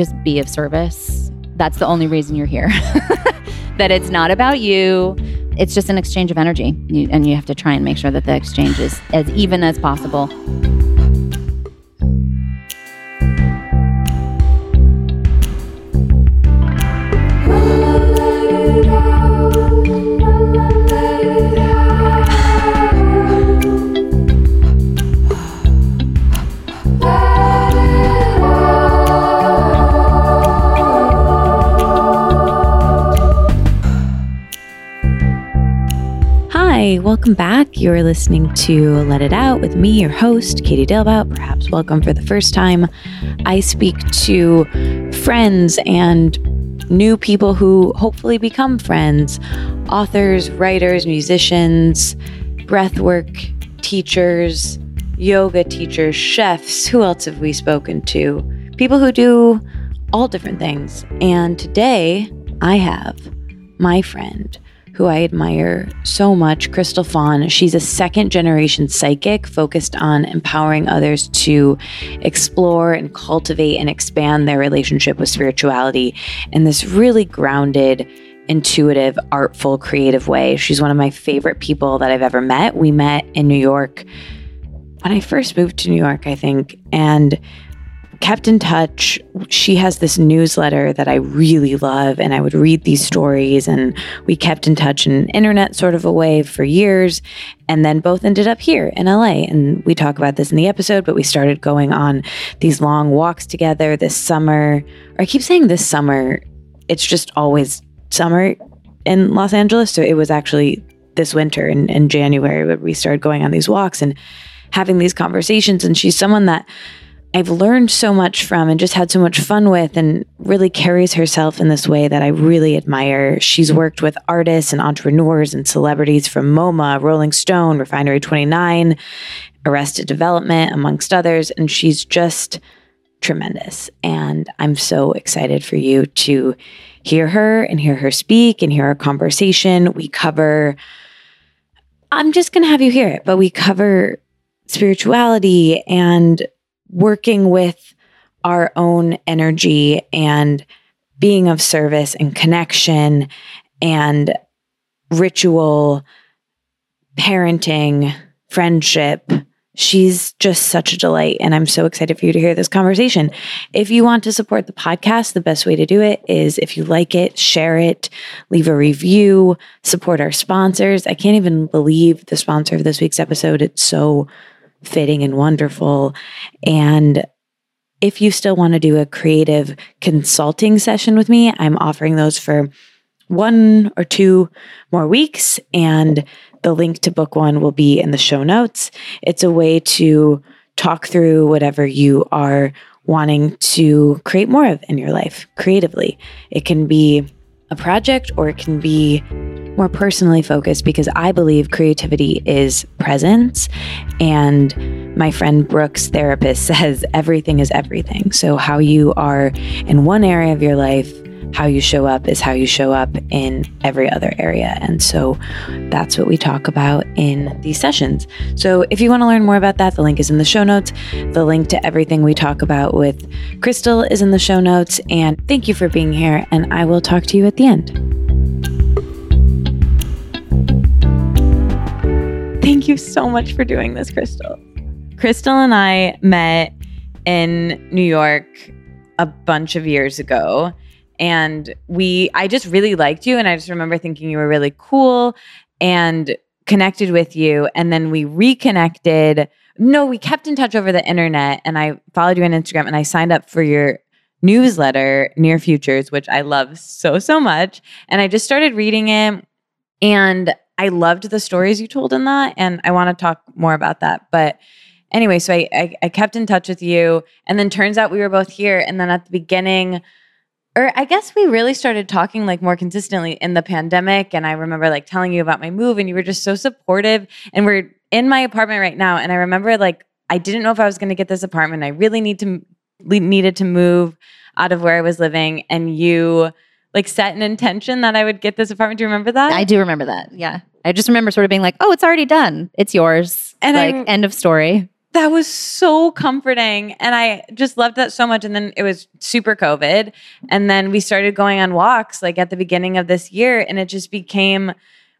just be of service. That's the only reason you're here. that it's not about you. It's just an exchange of energy. You, and you have to try and make sure that the exchange is as even as possible. Welcome back. You're listening to Let It Out with me, your host, Katie Dalebout. Perhaps welcome for the first time. I speak to friends and new people who hopefully become friends authors, writers, musicians, breathwork teachers, yoga teachers, chefs. Who else have we spoken to? People who do all different things. And today I have my friend who I admire so much, Crystal Fawn. She's a second generation psychic focused on empowering others to explore and cultivate and expand their relationship with spirituality in this really grounded, intuitive, artful, creative way. She's one of my favorite people that I've ever met. We met in New York when I first moved to New York, I think. And kept in touch. She has this newsletter that I really love, and I would read these stories, and we kept in touch in internet sort of a way for years, and then both ended up here in LA. And we talk about this in the episode, but we started going on these long walks together this summer. Or I keep saying this summer, it's just always summer in Los Angeles. So it was actually this winter in, in January when we started going on these walks and having these conversations. And she's someone that I've learned so much from and just had so much fun with, and really carries herself in this way that I really admire. She's worked with artists and entrepreneurs and celebrities from MoMA, Rolling Stone, Refinery 29, Arrested Development, amongst others. And she's just tremendous. And I'm so excited for you to hear her and hear her speak and hear our conversation. We cover, I'm just going to have you hear it, but we cover spirituality and working with our own energy and being of service and connection and ritual, parenting, friendship. She's just such a delight. And I'm so excited for you to hear this conversation. If you want to support the podcast, the best way to do it is if you like it, share it, leave a review, support our sponsors. I can't even believe the sponsor of this week's episode. It's so fitting and wonderful. And if you still want to do a creative consulting session with me, I'm offering those for one or two more weeks. And the link to book one will be in the show notes. It's a way to talk through whatever you are wanting to create more of in your life creatively. It can be a project or it can be more personally focused because I believe creativity is presence. And my friend Brooks, therapist, says everything is everything. So, how you are in one area of your life, how you show up is how you show up in every other area. And so that's what we talk about in these sessions. So if you want to learn more about that, the link is in the show notes. The link to everything we talk about with Crystal is in the show notes. And thank you for being here. And I will talk to you at the end. Thank you so much for doing this, Crystal. Crystal and I met in New York a bunch of years ago and we I just really liked you and I just remember thinking you were really cool and connected with you. And then we reconnected. No we kept in touch over the internet and I followed you on Instagram and I signed up for your newsletter Near Futures which I love so so much. And I just started reading it and I loved the stories you told in that and I want to talk more about that. But anyway so I, I I kept in touch with you and then turns out we were both here. And then at the beginning or I guess we really started talking like more consistently in the pandemic. And I remember like telling you about my move, and you were just so supportive. And we're in my apartment right now. And I remember like I didn't know if I was going to get this apartment. I really need to needed to move out of where I was living, and you like set an intention that I would get this apartment. Do you remember that? I do remember that. Yeah. I just remember sort of being like, "Oh, it's already done. It's yours." And like I, end of story. That was so comforting. And I just loved that so much. And then it was super COVID. And then we started going on walks like at the beginning of this year. And it just became,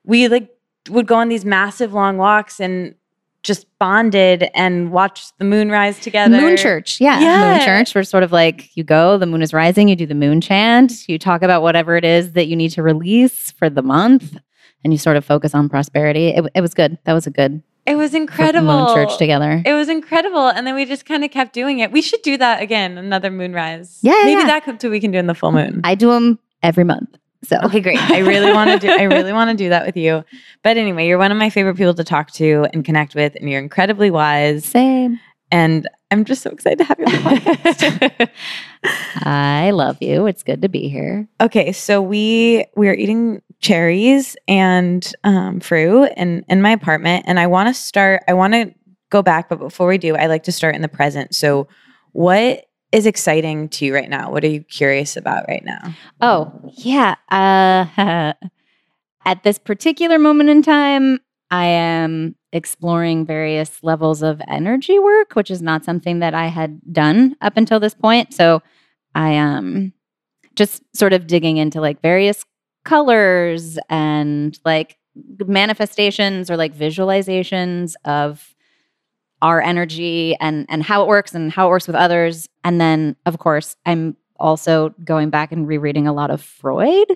we like would go on these massive long walks and just bonded and watched the moon rise together. Moon church. Yeah. Yeah. Moon church. We're sort of like you go, the moon is rising, you do the moon chant, you talk about whatever it is that you need to release for the month, and you sort of focus on prosperity. It, it was good. That was a good It was incredible. moon church together. It was incredible. And then we just kind of kept doing it. We should do that again, another moonrise. Yeah, Maybe yeah. that could we can do in the full moon. I do them every month. So Okay, great. I really want to do I really want to do that with you. But anyway, you're one of my favorite people to talk to and connect with, and you're incredibly wise. same. And I'm just so excited to have you on the podcast. I love you. It's good to be here. okay, so we we are eating cherries and um, fruit in in my apartment, and I want to start. I want to go back, but before we do, I like to start in the present. So, what is exciting to you right now? What are you curious about right now? Oh, yeah. Uh, at this particular moment in time, I am exploring various levels of energy work, which is not something that I had done up until this point. So I am just sort of digging into like various colors and like manifestations or like visualizations of our energy and and how it works and how it works with others and then of course i'm also going back and rereading a lot of freud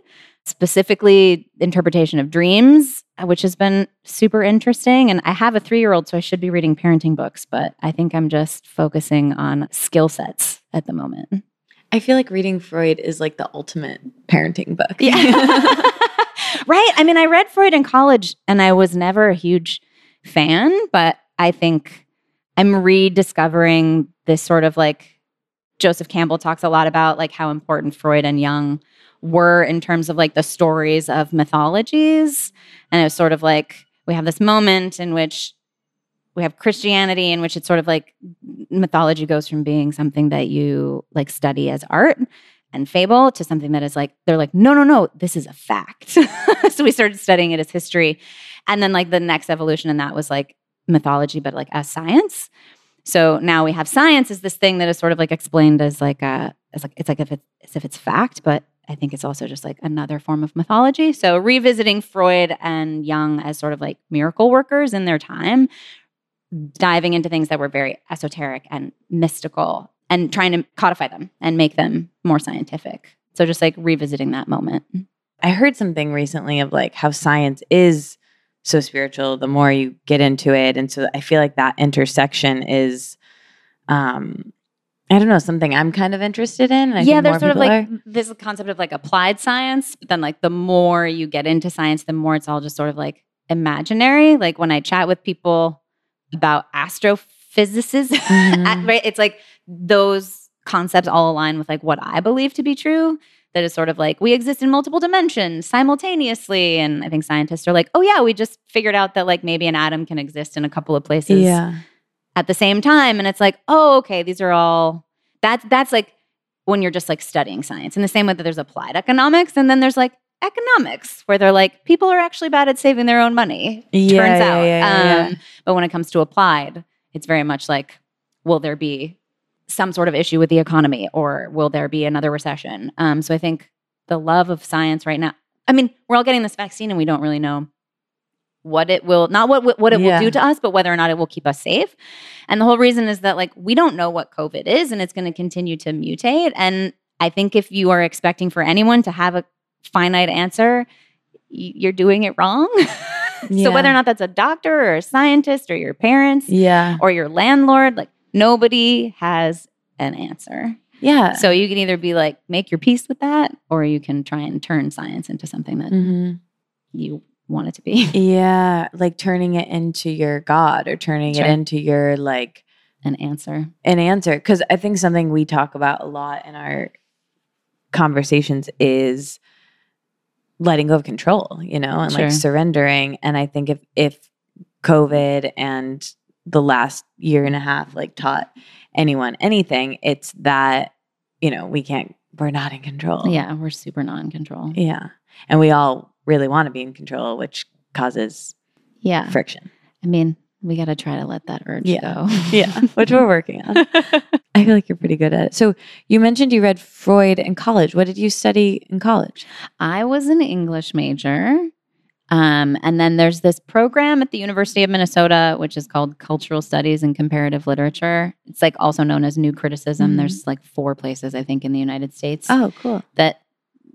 specifically interpretation of dreams uh, which has been super interesting and i have a 3-year-old so i should be reading parenting books but i think i'm just focusing on skill sets at the moment I feel like reading Freud is like the ultimate parenting book. Yeah. right. I mean, I read Freud in college and I was never a huge fan, but I think I'm rediscovering this sort of like Joseph Campbell talks a lot about like how important Freud and Jung were in terms of like the stories of mythologies. And it was sort of like we have this moment in which we have Christianity in which it's sort of like mythology goes from being something that you like study as art and fable to something that is like they're like no no no this is a fact. So we started studying it as history. And then like the next evolution in that was like mythology but like as science. So now we have science as this thing that is sort of like explained as like a as like it's like if it's as if it's fact but i think it's also just like another form of mythology so revisiting freud and jung as sort of like miracle workers in their time diving into things that were very esoteric and mystical and trying to codify them and make them more scientific. So just like revisiting that moment. I heard something recently of like how science is so spiritual the more you get into it. And so I feel like that intersection is um I don't know, something I'm kind of interested in. yeah, there's sort of like are. this concept of like applied science, but then like the more you get into science, the more it's all just sort of like imaginary. Like when I chat with people about astrophysicists, Mhm. right? It's like those concepts all align with like what I believe to be true. That is sort of like we exist in multiple dimensions simultaneously. And I think scientists are like, oh, yeah, we just figured out that like maybe an atom can exist in a couple of places Yeah. At the same time. And it's like, oh, okay, these are all that's that's like when you're just like studying science in the same way that there's applied economics and then there's like economics where they're like people are actually bad at saving their own money Yeah, turns out yeah, yeah, um, but when it comes to applied it's very much like will there be some sort of issue with the economy or will there be another recession um, so i think the love of science right now i mean we're all getting this vaccine and we don't really know what it will not what what it Yeah. will do to us but whether or not it will keep us safe and the whole reason is that like we don't know what covid is and it's going to continue to mutate and i think if you are expecting for anyone to have a finite answer you're doing it wrong so whether or not that's a doctor or a scientist or your parents Yeah. or your landlord like nobody has an answer Yeah. so you can either be like make your peace with that or you can try and turn science into something that Mhm. you want it to be Yeah. Like turning it into your God or turning Sure. it into your like an answer an answer. Cause I think something we talk about a lot in our conversations is letting go of control, you know, and Sure. like surrendering. And I think if if COVID and the last year and a half like taught anyone anything, it's that, you know, we can't we're not in control. yeah we're super not in control Yeah. And we all really want to be in control, which causes yeah friction. I mean, we got to try to let that urge Yeah. go. Yeah, which we're working on. I feel like you're pretty good at it. So you mentioned you read Freud in college. What did you study in college? I was an English major. Um, and then there's this program at the University of Minnesota, which is called Cultural Studies and Comparative Literature. It's like also known as New Criticism. Mhm. There's like four places, I think, in the United States Oh, cool. that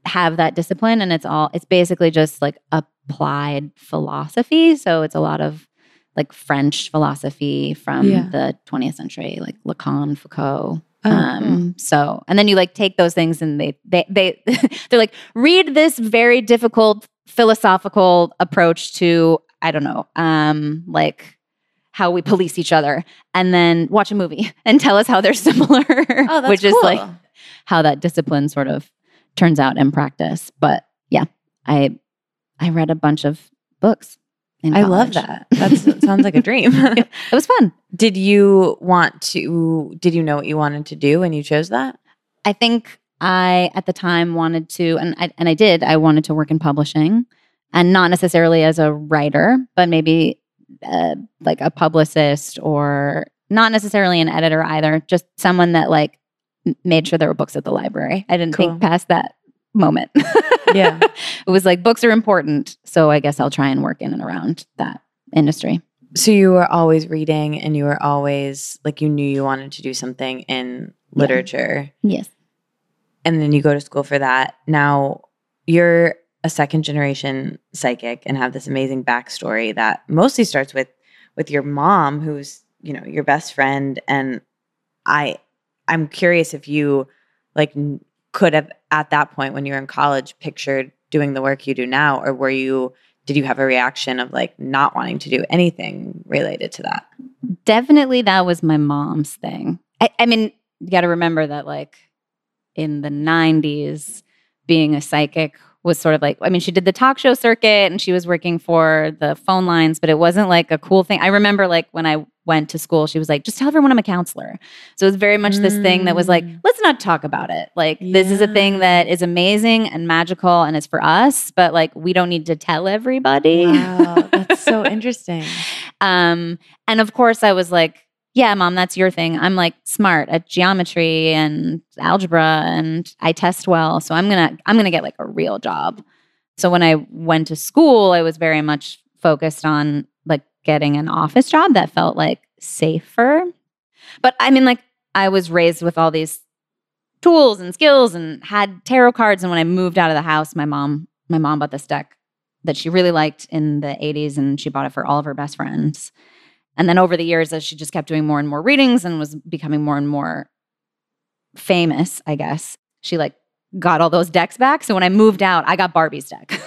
have that discipline. And it's all, it's basically just like applied philosophy. So it's a lot of like French philosophy from Yeah. the 20th century, like Lacan, Foucault, Oh, um so and then you like take those things and they they they they're like read this very difficult philosophical approach to i don't know um like how we police each other and then watch a movie and tell us how they're similar Oh, that's which is like how that discipline sort of turns out in practice but yeah i i read a bunch of books in I love that. That sounds like a dream. it was fun did you want to, did you know what you wanted to do when you chose that? I think I at the time wanted to, and I, and I did. I wanted to work in publishing, and not necessarily as a writer, but maybe uh, like a publicist or not necessarily an editor either. Just someone that like made sure there were books at the library. I didn't Cool. think past that moment. Yeah. it was like books are important, so I guess I'll try and work in and around that industry. So you were always reading and you were always like, you knew you wanted to do something in Yeah. literature. Yes. and then you go to school for that. Now you're a second generation psychic and have this amazing backstory that mostly starts with with your mom, who's you know your best friend. And I, I'm curious if you like could have at that point when you were in college pictured doing the work you do now, or were you? Did you have a reaction of like not wanting to do anything related to that? definitely that was my mom's thing. I, I mean, you got to remember that, like, in the 90s, being a psychic was sort of like, I mean, she did the talk show circuit and she was working for the phone lines, but it wasn't like a cool thing. I remember, like, when I went to school, she was like, just tell everyone I'm a counselor. So it was very much this thing that was like, Mm. let's not talk about it. Like, this is a thing that is amazing and magical and it's for us, but like, we don't need to tell everybody. Wow, that's so interesting. Um, and of course, I was like, yeah, mom, that's your thing. I'm like smart at geometry and algebra and I test well. So I'm going to, I'm going to get like a real job. So when I went to school, I was very much focused on like getting an office job that felt like safer. But I mean, like I was raised with all these tools and skills and had tarot cards. And when I moved out of the house, my mom, my mom bought this deck that she really liked in the 80s and she bought it for all of her best friends. And then over the years, as she just kept doing more and more readings and was becoming more and more famous, I guess, she like got all those decks back. So when I moved out, I got Barbie's deck.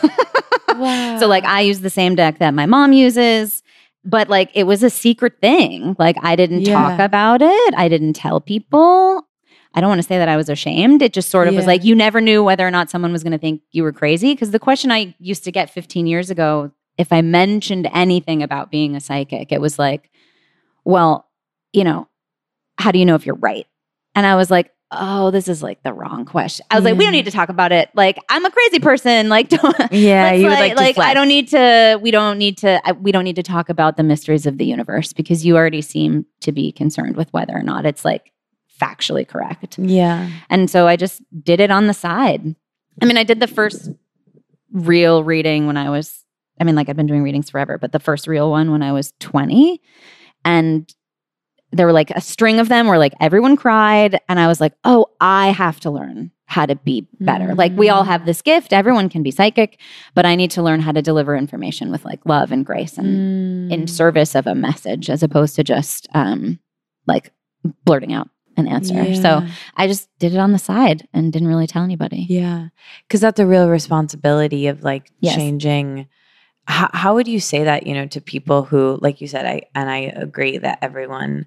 Wow. So like I use the same deck that my mom uses, but like it was a secret thing. Like I didn't talk about it. I didn't tell people. I don't want to say that I was ashamed. It just sort of was like you never knew whether or not someone was going to think you were crazy because the question I used to get 15 years ago if I mentioned anything about being a psychic, it was like, well, you know, how do you know if you're right? And I was like, oh, this is like the wrong question. I was like, we don't need mm. to talk about it. Like, I'm a crazy person. Like, don't, yeah, you would like, to I don't need to. We don't need to. I, we don't need to talk about the mysteries of the universe because you already seem to be concerned with whether or not it's like factually correct. Yeah. And so I just did it on the side. I mean, I did the first real reading when I was. I mean, like I've been doing readings forever, but the first real one when I was twenty, and there were like a string of them where like everyone cried, and I was like, oh, I have to learn how to be better. Like we all have this gift. Everyone can be psychic, but I need to learn how to deliver information with like love and grace and in Mm. service of a message as opposed to just um like blurting out an answer. So I just did it on the side and didn't really tell anybody. Yeah. Cause that's a real responsibility of like Yes. changing. How, how would you say that, you know, to people who, like you said, I, and I agree that everyone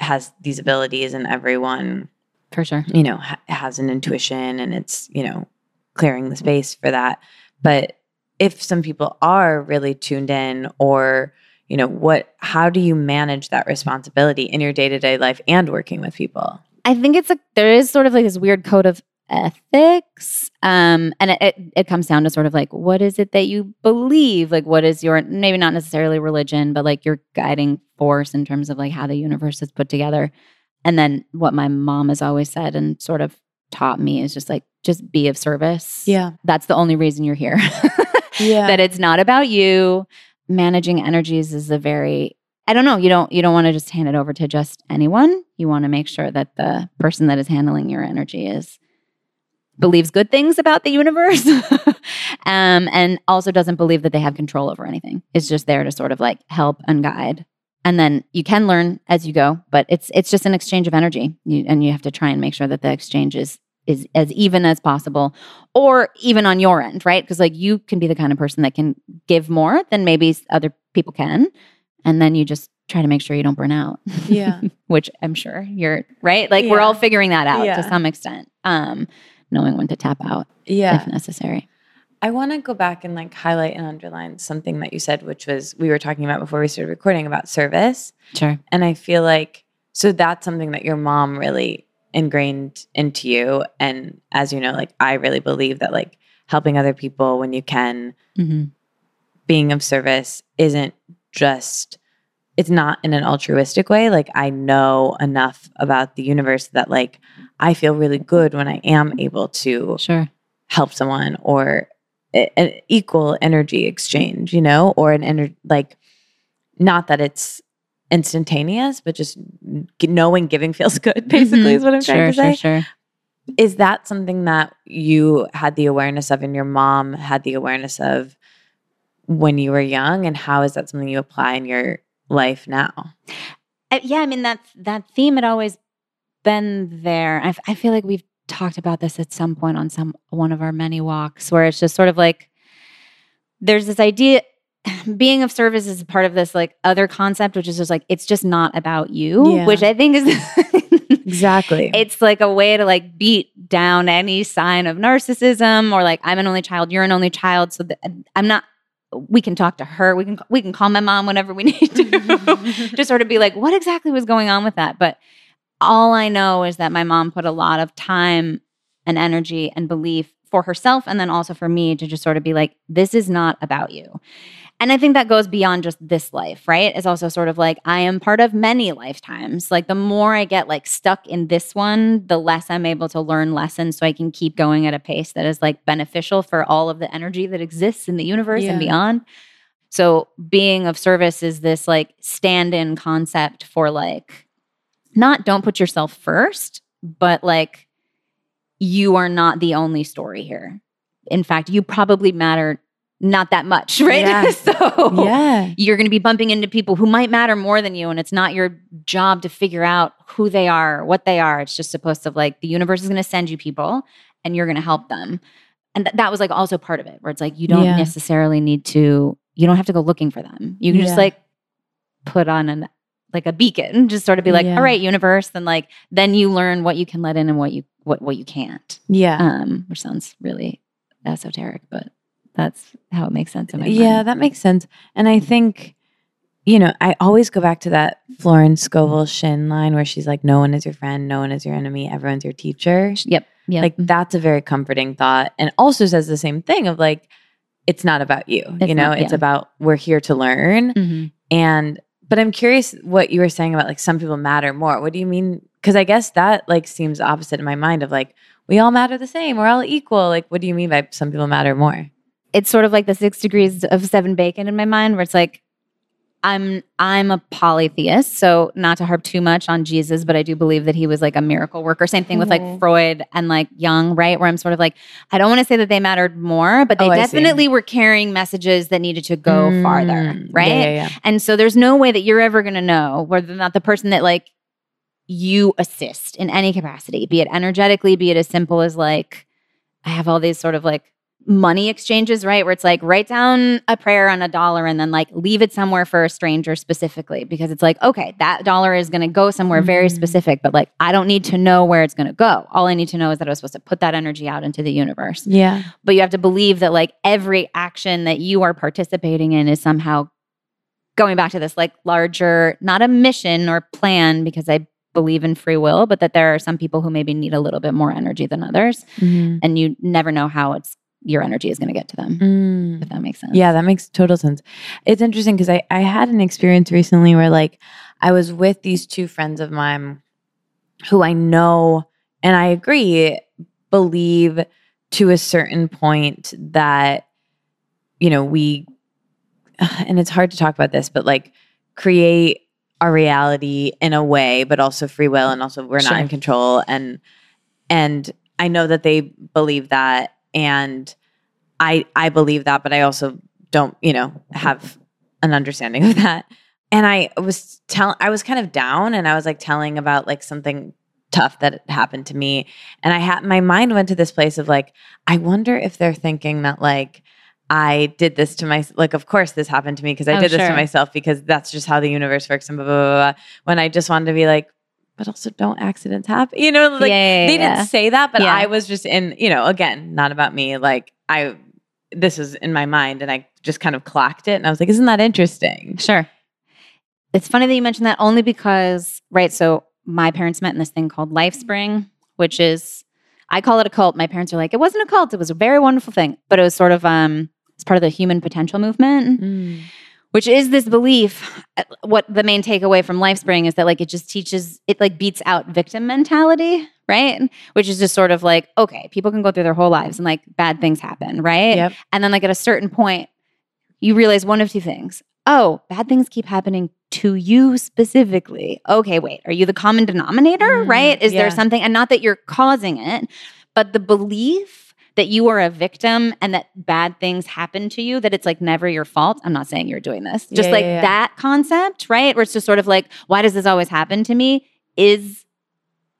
has these abilities and everyone, For sure. you know, ha- has an intuition and it's, you know, clearing the space for that. But if some people are really tuned in or, you know, what, how do you manage that responsibility in your day to day life and working with people? I think it's like there is sort of like this weird code of ethics. Um, and it, it, it comes down to sort of like, what is it that you believe? Like, what is your, maybe not necessarily religion, but like your guiding force in terms of like how the universe is put together. And then what my mom has always said and sort of taught me is just like, just be of service. Yeah. That's the only reason you're here. Yeah. that it's not about you. Managing energies is a very I don't know, you don't you don't want to just hand it over to just anyone. You want to make sure that the person that is handling your energy is believes good things about the universe um, and also doesn't believe that they have control over anything. It's just there to sort of like help and guide. And then you can learn as you go, but it's it's just an exchange of energy. You, and you have to try and make sure that the exchange is is as even as possible or even on your end right because like you can be the kind of person that can give more than maybe other people can and then you just try to make sure you don't burn out Yeah. which i'm sure you're right like we're all figuring that out Yeah. to some extent um knowing when to tap out Yeah. if necessary I want to go back and like highlight and underline something that you said, which was we were talking about before we started recording about service. sure And I feel like, so that's something that your mom really ingrained into you. And as you know, like I really believe that like helping other people when you can, mm-hmm. being of service isn't just, it's not in an altruistic way. Like I know enough about the universe that like I feel really good when I am able to sure help someone or an equal energy exchange, you know, or an energy like not that it's instantaneous, but just g- knowing giving feels good. Basically, Mhm. is what I'm sure trying to sure say. sure Is that something that you had the awareness of, and your mom had the awareness of when you were young, and how is that something you apply in your life now? I, yeah, I mean that that theme had always been there. I feel like we've talked about this at some point on some one of our many walks, where it's just sort of like there's this idea. Being of service is part of this like other concept, which is just like it's just not about you, Yeah. which I think is Exactly. it's like a way to like beat down any sign of narcissism or like I'm an only child, you're an only child, so I'm not. We can talk to her. We can we can call my mom whenever we need to. to sort of be like, what exactly was going on with that? But all I know is that my mom put a lot of time and energy and belief for herself and then also for me to just sort of be like, this is not about you. And I think that goes beyond just this life, right? It's also sort of like I am part of many lifetimes. Like the more I get like stuck in this one, the less I'm able to learn lessons so I can keep going at a pace that is like beneficial for all of the energy that exists in the universe and beyond. So being of service is this like stand-in concept for like not don't put yourself first, but like you are not the only story here. In fact, you probably matter not that much, right? Yeah. so yeah. you're going to be bumping into people who might matter more than you and it's not your job to figure out who they are what they are it's just supposed to like the universe is going to send you people and you're going to help them and th- that was like also part of it where it's like you don't Yeah. necessarily need to you don't have to go looking for them you can Yeah. just like put on an like a beacon just sort of be like Yeah. all right universe then like then you learn what you can let in and what you what what you can't Yeah. um which sounds really esoteric but that's how it makes sense in my Yeah, mind. that makes sense. And I think, you know, I always go back to that Florence Scovel Shinn line where she's like, no one is your friend, no one is your enemy, everyone's your teacher. yep yep Like, that's a very comforting thought. And also says the same thing of like, it's not about you, It's you know, not- it's about we're here to learn. Mhm. And, but I'm curious what you were saying about like some people matter more. What do you mean? Because I guess that like seems opposite in my mind of like, we all matter the same, we're all equal. Like, what do you mean by some people matter more? it's sort of like the six degrees of Kevin Bacon in my mind where it's like i'm i'm a polytheist so not to harp too much on jesus but i do believe that he was like a miracle worker. Same thing with like Mhm. freud and like Jung right? Where i'm sort of like i don't want to say that they mattered more but they Oh, definitely were carrying messages that needed to go farther Mm, right? Yeah, yeah, yeah. and so there's no way that you're ever going to know whether or not the person that like you assist in any capacity, be it energetically, be it as simple as like, I have all these sort of like money exchanges, right? Where it's like, write down a prayer on a dollar and then like leave it somewhere for a stranger specifically because it's like, okay, that dollar is going to go somewhere very Mhm. specific, but like, I don't need to know where it's going to go. All I need to know is that I was supposed to put that energy out into the universe Yeah. but you have to believe that like every action that you are participating in is somehow going back to this like larger not a mission or plan because i believe in free will, but that there are some people who maybe need a little bit more energy than others. Mhm. And you never know how it's your energy is going to get to them, Mm. if that makes sense. Yeah, that makes total sense. It's interesting because I, I had an experience recently where like I was with these two friends of mine who I know and I agree believe to a certain point that you know we and it's hard to talk about this but like create our reality in a way but also free will and also we're not in control and and I know that they believe that and I I believe that but I also don't you know have an understanding of that. And I was telling I was kind of down and I was like telling about like something tough that happened to me. And I had my mind went to this place of like I wonder if they're thinking that like I did this to my like of course this happened to me because I Oh, did this to myself because that's just how the universe works and blah blah blah, blah. When I just wanted to be like but also don't accidents happen you know like yeah, they didn't say that but. I was just in you know again not about me like I this is in my mind and I just kind of clocked it and I was like isn't that interesting Sure. It's funny that you mentioned that only because, right? So my parents met in this thing called LifeSpring, which is, I call it a cult. My parents are like, it wasn't a cult. It was a very wonderful thing, but it was sort of, um, it's part of the human potential movement, which is this belief. What the main takeaway from LifeSpring is that like it just teaches, it like beats out victim mentality, right? Which is just sort of like, okay, people can go through their whole lives and like bad things happen, right? Yep. And then, like, at a certain point, you realize one of two things. Oh, bad things keep happening to you specifically. Okay, wait, are you the common denominator, Mm, right? Is yeah. there something, and not that you're causing it, but the belief that you are a victim and that bad things happen to you, that it's like never your fault. I'm not saying you're doing this, just Yeah, like yeah, that concept, right? Where it's just sort of like, why does this always happen to me? Is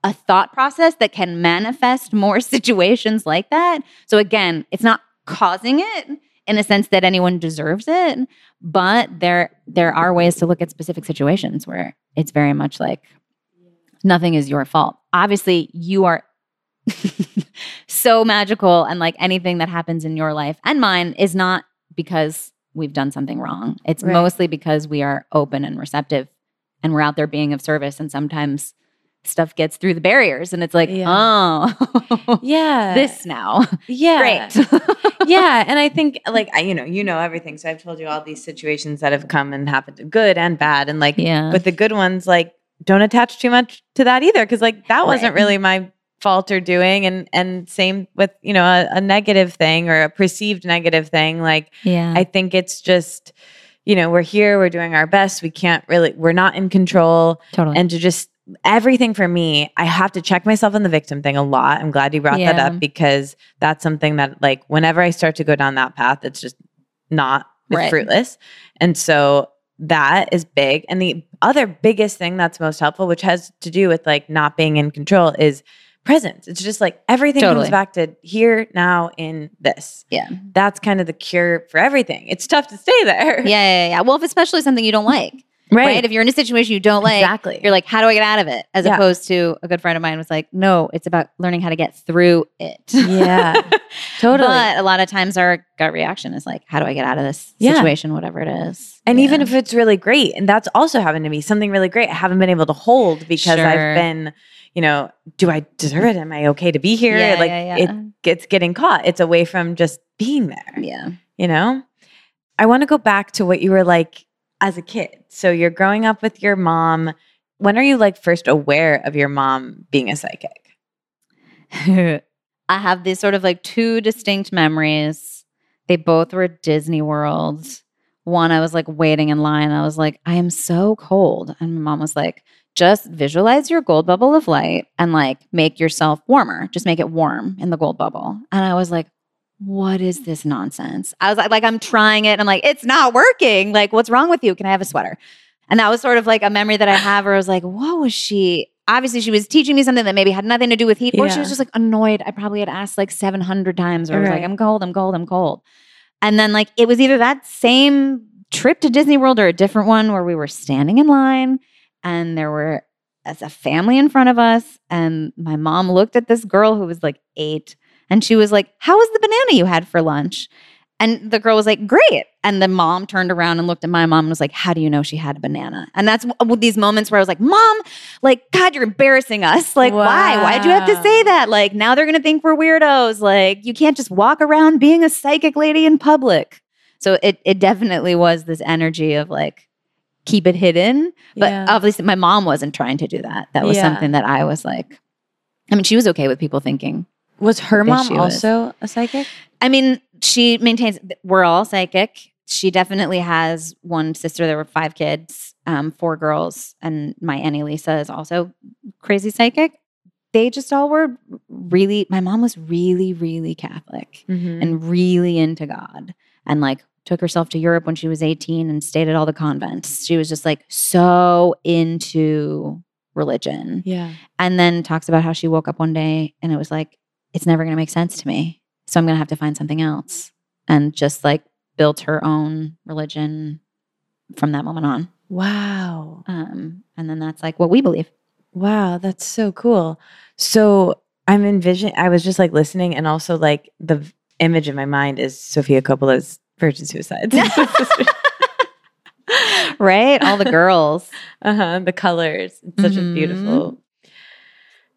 a thought process that can manifest more situations like that. So again, it's not causing it in a sense that anyone deserves it, but there there are ways to look at specific situations where it's very much like nothing is your fault. Obviously, you are so magical and like anything that happens in your life and mine is not because we've done something wrong. It's Right. mostly because we are open and receptive and we're out there being of service and sometimes stuff gets through the barriers and it's like, Yeah. oh, yeah this now. yeah Great. yeah and i think like I, you know you know everything so i've told you all these situations that have come and happened good and bad and like yeah. but the good ones like don't attach too much to that either because like that wasn't really my fault or doing and and same with you know a, a negative thing or a perceived negative thing like yeah. i think it's just you know we're here we're doing our best we can't really we're not in control totally. and to just everything for me i have to check myself on the victim thing a lot i'm glad you brought that up because that's something that like whenever i start to go down that path it's just not it's Right. fruitless and so that is big and the other biggest thing that's most helpful which has to do with like not being in control is presence it's just like everything Totally. comes back to here now in this yeah. that's kind of the cure for everything it's tough to stay there Yeah, yeah, yeah. Well, if especially something you don't like, right, right? If you're in a situation you don't like, exactly you're like, how do I get out of it? As Yeah. opposed to a good friend of mine was like, no, it's about learning how to get through it. yeah totally But a lot of times our gut reaction is like, how do I get out of this Yeah. situation, whatever it is? And Yeah. even if it's really great, and that's also happened to me, something really great I haven't been able to hold because Sure. I've been, you know, do I deserve it? Am I okay to be here? Yeah, like yeah, it gets getting caught. It's away from just being there, yeah. you know? I want to go back to what you were like as a kid. So you're growing up with your mom. When are you like first aware of your mom being a psychic? I have these sort of like two distinct memories. They both were Disney World. One, I was like waiting in line. I was like, I am so cold. And my mom was like, just visualize your gold bubble of light and like make yourself warmer. Just make it warm in the gold bubble. And I was like, what is this nonsense? I was like, like I'm trying it. And I'm like, it's not working. Like, what's wrong with you? Can I have a sweater? And that was sort of like a memory that I have where I was like, what was she? Obviously, she was teaching me something that maybe had nothing to do with heat, or she was just like annoyed. I probably had asked like 700 times, or I was like, I'm cold, I'm cold, I'm cold. And then, like, it was either that same trip to Disney World or a different one where we were standing in line and there were as a family in front of us. And my mom looked at this girl who was like eight and she was like, How was the banana you had for lunch? And the girl was like, great. And the mom turned around and looked at my mom and was like, how do you know she had a banana? And that's these moments where I was like, mom, like, God, you're embarrassing us. Like, why? Why'd you have to say that? Like, now they're to think we're weirdos. Like, you can't just walk around being a psychic lady in public. So it, it definitely was this energy of like, keep it hidden. But Yeah. obviously, my mom wasn't trying to do that. That was Yeah. something that I was like, I mean, she was okay with people thinking was her mom was. also a psychic? I mean, she maintains we're all psychic. She definitely has one sister. There were five kids, um, four girls, and my auntie Lisa is also crazy psychic. They just all were really. My mom was really, really Catholic Mhm. and really into God, and like took herself to Europe when she was eighteen and stayed at all the convents. She was just like so into religion yeah. and then talks about how she woke up one day and it was like it's never going to make sense to me so i'm going to have to find something else and just like built her own religion from that moment on Wow. um, and then that's like what we believe Wow, that's so cool. So I'm envisioning, I was just like listening, and also like the image in my mind is Sofia Coppola's Virgin Suicides. right all the girls uh-huh, the colors. It's such a Mhm. beautiful.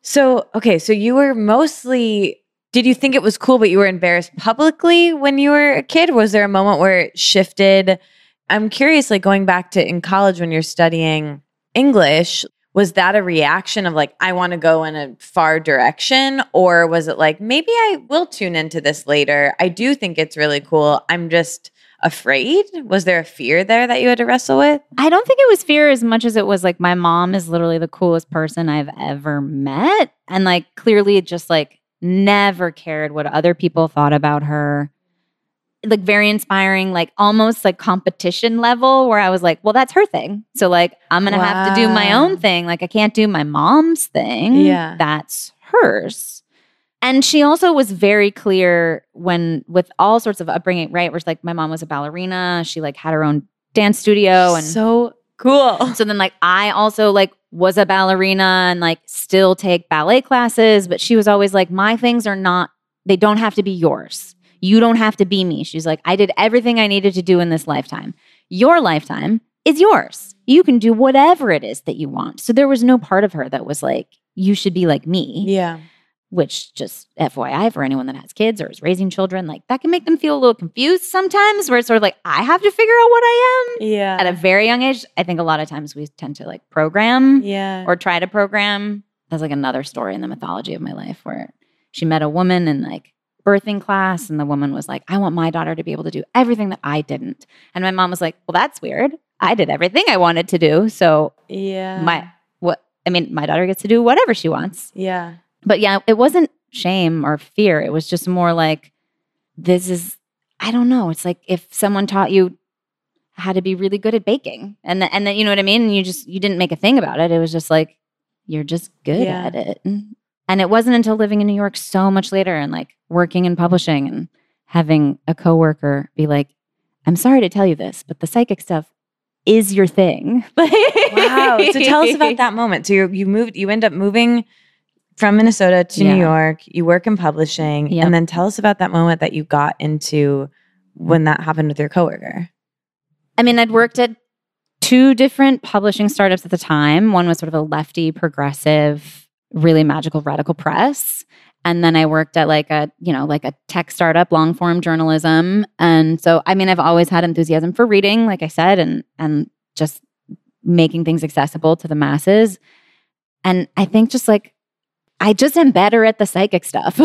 So, okay, so you were mostly, did you think it was cool, but you were embarrassed publicly when you were a kid? Was there a moment where it shifted? I'm curious, like going back to in college when you're studying English, was that a reaction of like, I want to go in a far direction? Or was it like, maybe I will tune into this later? I do think it's really cool. I'm just afraid. Was there a fear there that you had to wrestle with? i don't think it was fear as much as it was like my mom is literally the coolest person i've ever met and like clearly just like never cared what other people thought about her like very inspiring like almost like competition level where i was like well that's her thing so like i'm gonna have to do my own thing like i can't do my mom's thing Yeah. that's hers and she also was very clear when with all sorts of upbringing right where it's like my mom was a ballerina she like had her own dance studio and so cool. so then like I also like was a ballerina and like still take ballet classes, but she was always like, my things are not, they don't have to be yours. You don't have to be me. She's like, I did everything I needed to do in this lifetime. Your lifetime is yours. You can do whatever it is that you want. So there was no part of her that was like, you should be like me, Yeah. which just FYI for anyone that has kids or is raising children, like that can make them feel a little confused sometimes where it's sort of like, I have to figure out what I am Yeah. at a very young age, I think a lot of times we tend to like program yeah. or try to program. That's like another story in the mythology of my life where she met a woman and like birthing class and the woman was like, I want my daughter to be able to do everything that I didn't. And my mom was like, Well, that's weird. I did everything I wanted to do. So yeah. my what I mean, my daughter gets to do whatever she wants. yeah. But yeah, it wasn't shame or fear. It was just more like, this is, I don't know. It's like if someone taught you how to be really good at baking and then, and then, you know what I mean? And you just, you didn't make a thing about it. It was just like, you're just good Yeah. at it. And it wasn't until living in New York so much later and like working in publishing and having a coworker be like, I'm sorry to tell you this, but the psychic stuff is your thing. Wow. So tell us about that moment. So you you moved you end up moving from Minnesota to Yeah. New York. You work in publishing. Yep. And then tell us about that moment that you got into when that happened with your coworker. I mean, I'd worked at two different publishing startups at the time. One was sort of a lefty, progressive, really magical, radical press. And then I worked at like a, you know, like a tech startup, long form journalism. And so, I mean, I've always had enthusiasm for reading, like I said, and and just making things accessible to the masses. And I think just like I just am better at the psychic stuff.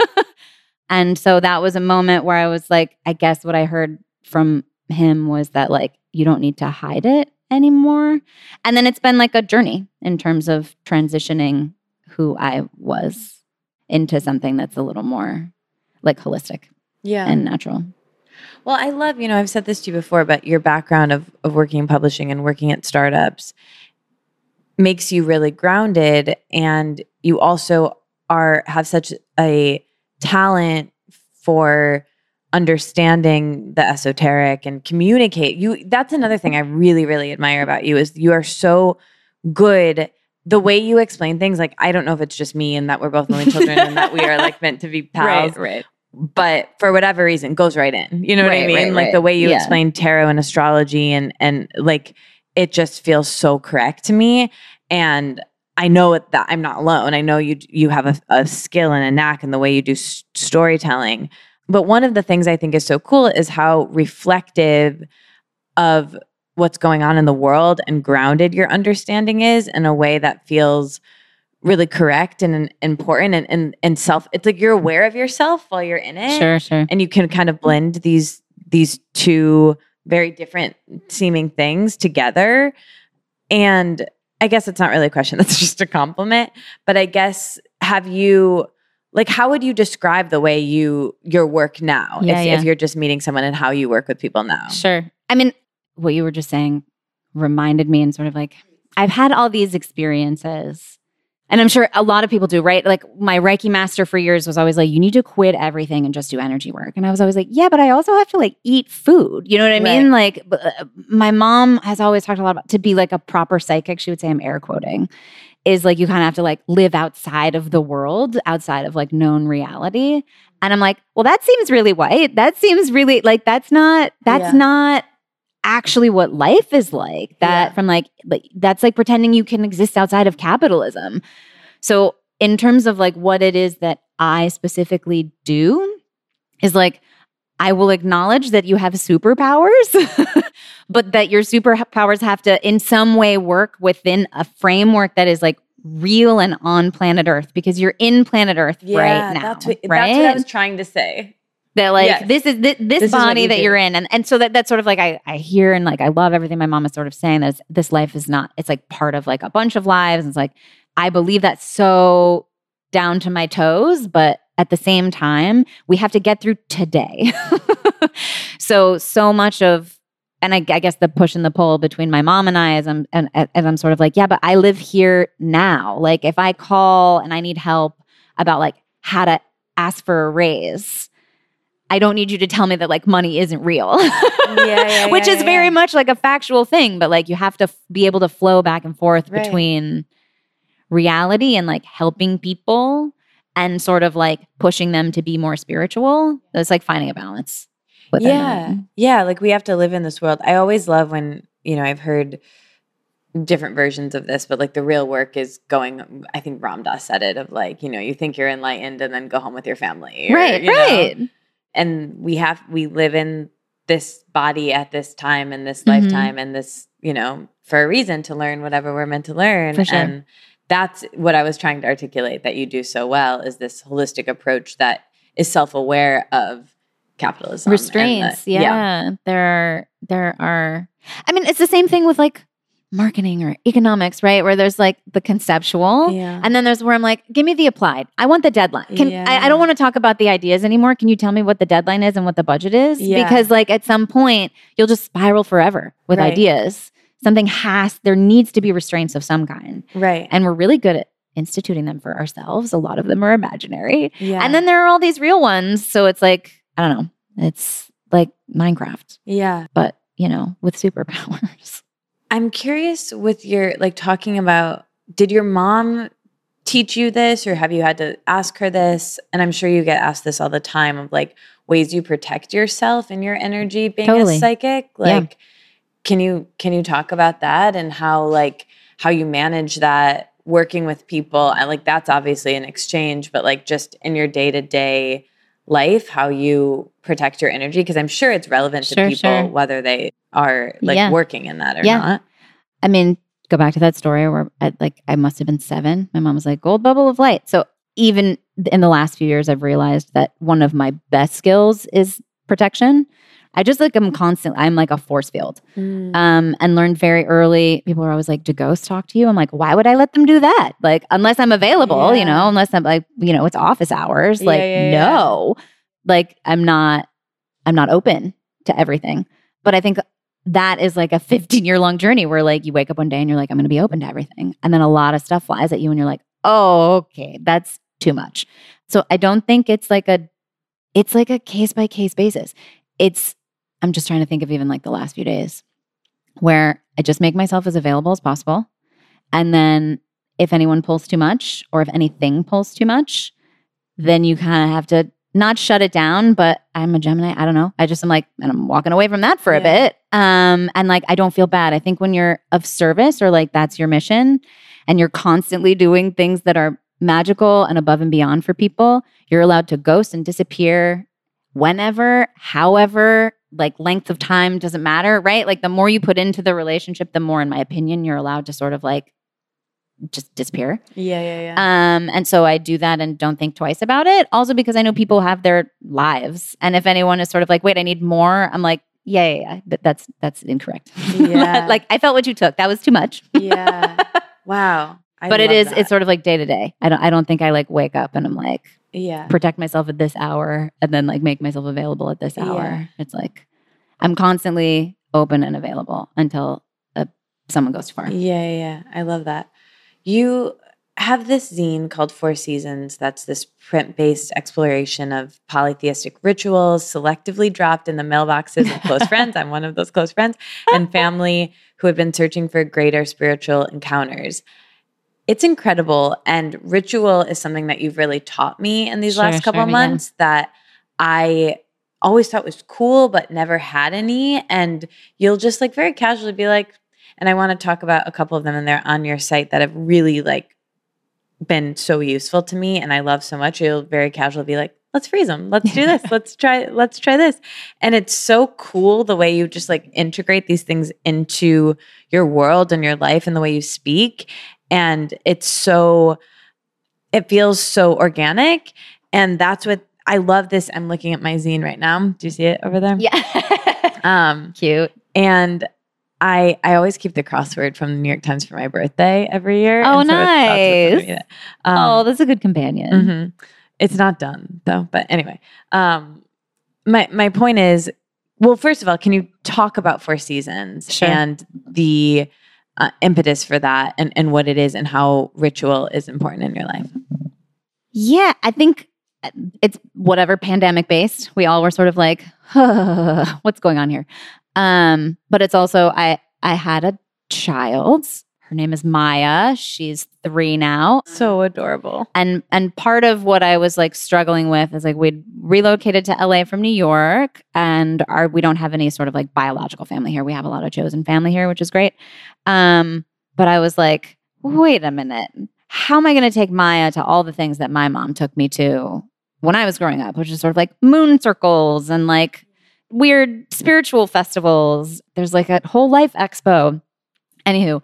and so that was a moment where I was like, I guess what I heard from him was that like you don't need to hide it anymore. And then it's been like a journey in terms of transitioning who I was into something that's a little more like holistic Yeah. and natural. Well, I love, you know, I've said this to you before, but your background of, of working in publishing and working at startups makes you really grounded. And you also are have such a talent for understanding the esoteric and communicate. You that's another thing I really, really admire about you is you are so good the way you explain things like i don't know if it's just me and that we're both only children and that we are like meant to be pals right. right. but for whatever reason goes right in. You know what I mean? right, like right. the way you Yeah. explain tarot and astrology and and like it just feels so correct to me. And I know it, that I'm not alone. I know you you have a, a skill and a knack in the way you do s- storytelling. But one of the things I think is so cool is how reflective of what's going on in the world and grounded your understanding is in a way that feels really correct and, important and, and and self it's like you're aware of yourself while you're in it. Sure, sure. and you can kind of blend these these two very different seeming things together. And i guess it's not really a question that's just a compliment. But i guess have you like how would you describe the way you your work now Yeah, if, yeah. if you're just meeting someone and how you work with people now Sure. I mean, what you were just saying reminded me and sort of like I've had all these experiences. And I'm sure a lot of people do, right? Like my Reiki master for years was always like, you need to quit everything and just do energy work. And I was always like, yeah, but I also have to like eat food. You know what I mean? Like b- uh, my mom has always talked a lot about to be like a proper psychic. She would say, I'm air quoting, is like you kind of have to like live outside of the world, outside of like known reality. And I'm like, well, that seems really white. That seems really like that's not that's Yeah. not actually what life is like. That Yeah. from like like that's like pretending you can exist outside of capitalism. So in terms of like what it is that I specifically do is like I will acknowledge that you have superpowers, but that your superpowers have to in some way work within a framework that is like real and on planet Earth because you're in planet Earth right now. that's what, right? that's what i was trying to say that like Yes. this is thi- this, This is body you that do. you're in and and so that that's sort of like I I hear and like I love everything my mom is sort of saying that this life is not it's like part of like a bunch of lives it's like I believe that so down to my toes but at the same time we have to get through today so so much of and I, I guess the push and the pull between my mom and I as I'm and as I'm sort of like yeah but I live here now like if I call and I need help about like how to ask for a raise I don't need you to tell me that like money isn't real. yeah, Which yeah, is very yeah. much like a factual thing, but like you have to f- be able to flow back and forth Right. between reality and like helping people and sort of like pushing them to be more spiritual. It's like finding a balance. yeah yeah like we have to live in this world i always love when you know i've heard different versions of this but like the real work is going i think Ram Dass said it of like you know you think you're enlightened and then go home with your family or, Right, you know? right. and we have we live in this body at this time and this Mhm. lifetime and this you know for a reason to learn whatever we're meant to learn For sure. and that's what i was trying to articulate that you do so well is this holistic approach that is self-aware of capitalism and the- Restraints. yeah. There are there are I mean, it's the same thing with like marketing or economics, right? Where there's like the conceptual. yeah And then there's where I'm like, give me the applied. I want the deadline. Can I, I don't want to talk about the ideas anymore. Can you tell me what the deadline is and what the budget is? Yeah. Because like at some point you'll just spiral forever with Right. ideas. Something has there needs to be restraints of some kind. right And we're really good at instituting them for ourselves. A lot of them are imaginary. yeah And then there are all these real ones. So it's like, I don't know. It's like Minecraft, yeah but you know, with superpowers. i'm curious with your like talking about did your mom teach you this or have you had to ask her this and i'm sure you get asked this all the time of like ways you protect yourself and your energy being Totally. a psychic Yeah. Can you can you talk about that and how like how you manage that working with people and like that's obviously an exchange but like just in your day-to-day life how you protect your energy because i'm sure it's relevant Sure, to people sure. whether they are like Yeah. working in that or Yeah. not I mean, go back to that story where I, like I must have been seven. My mom was like, gold bubble of light. So even in the last few years, I've realized that one of my best skills is protection. I just like I'm constantly, I'm like a force field. Um, and learned very early. People are always like, "Do ghosts talk to you?" I'm like, "Why would I let them do that? Like, unless I'm available, you know, unless I'm like, you know, it's office hours. Like, yeah, yeah. no, like I'm not, I'm not open to everything. But I think that is like a 15 year long journey where like you wake up one day and you're like, I'm going to be open to everything, and then a lot of stuff flies at you, and you're like, oh, okay, that's too much. So I don't think it's like a, it's like a case by case basis. It's I'm just trying to think of even like the last few days where I just make myself as available as possible. And then if anyone pulls too much or if anything pulls too much, then you kind of have to not shut it down, but I'm a Gemini. I don't know. I just am like, and I'm walking away from that for a bit. Um, and like, I don't feel bad. I think when you're of service or like that's your mission and you're constantly doing things that are magical and above and beyond for people, you're allowed to ghost and disappear whenever, however, like length of time doesn't matter, right? Like the more you put into the relationship, the more, in my opinion, you're allowed to sort of like just disappear. Yeah, yeah, yeah. Um, and so I do that and don't think twice about it. Also because I know people have their lives, and if anyone is sort of like, "Wait, I need more," I'm like, "Yeah, yeah, yeah. Th- that's that's incorrect." Yeah. like I felt what you took. That was too much. yeah. Wow. I but it is. that. It's sort of like day to day. I don't. I don't think I like wake up and I'm like yeah. protect myself at this hour and then like make myself available at this hour. Yeah. It's like I'm constantly open and available until uh, someone goes too far. Yeah, yeah, yeah. I love that. You have this zine called Four Seasons that's this print based exploration of polytheistic rituals selectively dropped in the mailboxes of close friends. I'm one of those close friends and family who have been searching for greater spiritual encounters. It's incredible. And ritual is something that you've really taught me in these Sure, last couple sure, yeah. months that I always thought was cool, but never had any. And you'll just like very casually be like, and I want to talk about a couple of them and they're on your site that have really like been so useful to me and I love so much. You'll very casually be like, let's freeze them. Let's do this. let's try, let's try this. And it's so cool the way you just like integrate these things into your world and your life and the way you speak. And it's so, it feels so organic. And that's what I love this. I'm looking at my zine right now. Do you see it over there? Yeah. Um, Cute. and I I always keep the crossword from the New York Times for my birthday every year. Oh, and so that's nice. Um, oh, that's a good companion. mhm. It's not done though. But anyway, um, my my point is, well, first of all, can you talk about Four Seasons Sure. and the uh, impetus for that, and and what it is, and how ritual is important in your life? Yeah, I think uh, it's whatever pandemic based. We all were sort of like, what's going on here? Um, but it's also I I had a child. Her name is Maya. She's three now. So adorable. And and part of what I was like struggling with is like we'd relocated to LA from New York and our we don't have any sort of like biological family here. We have a lot of chosen family here, which is great. Um, but I was like, wait a minute. How am I gonna take Maya to all the things that my mom took me to when I was growing up, which is sort of like moon circles and like weird spiritual festivals. There's like a whole life expo. Anywho,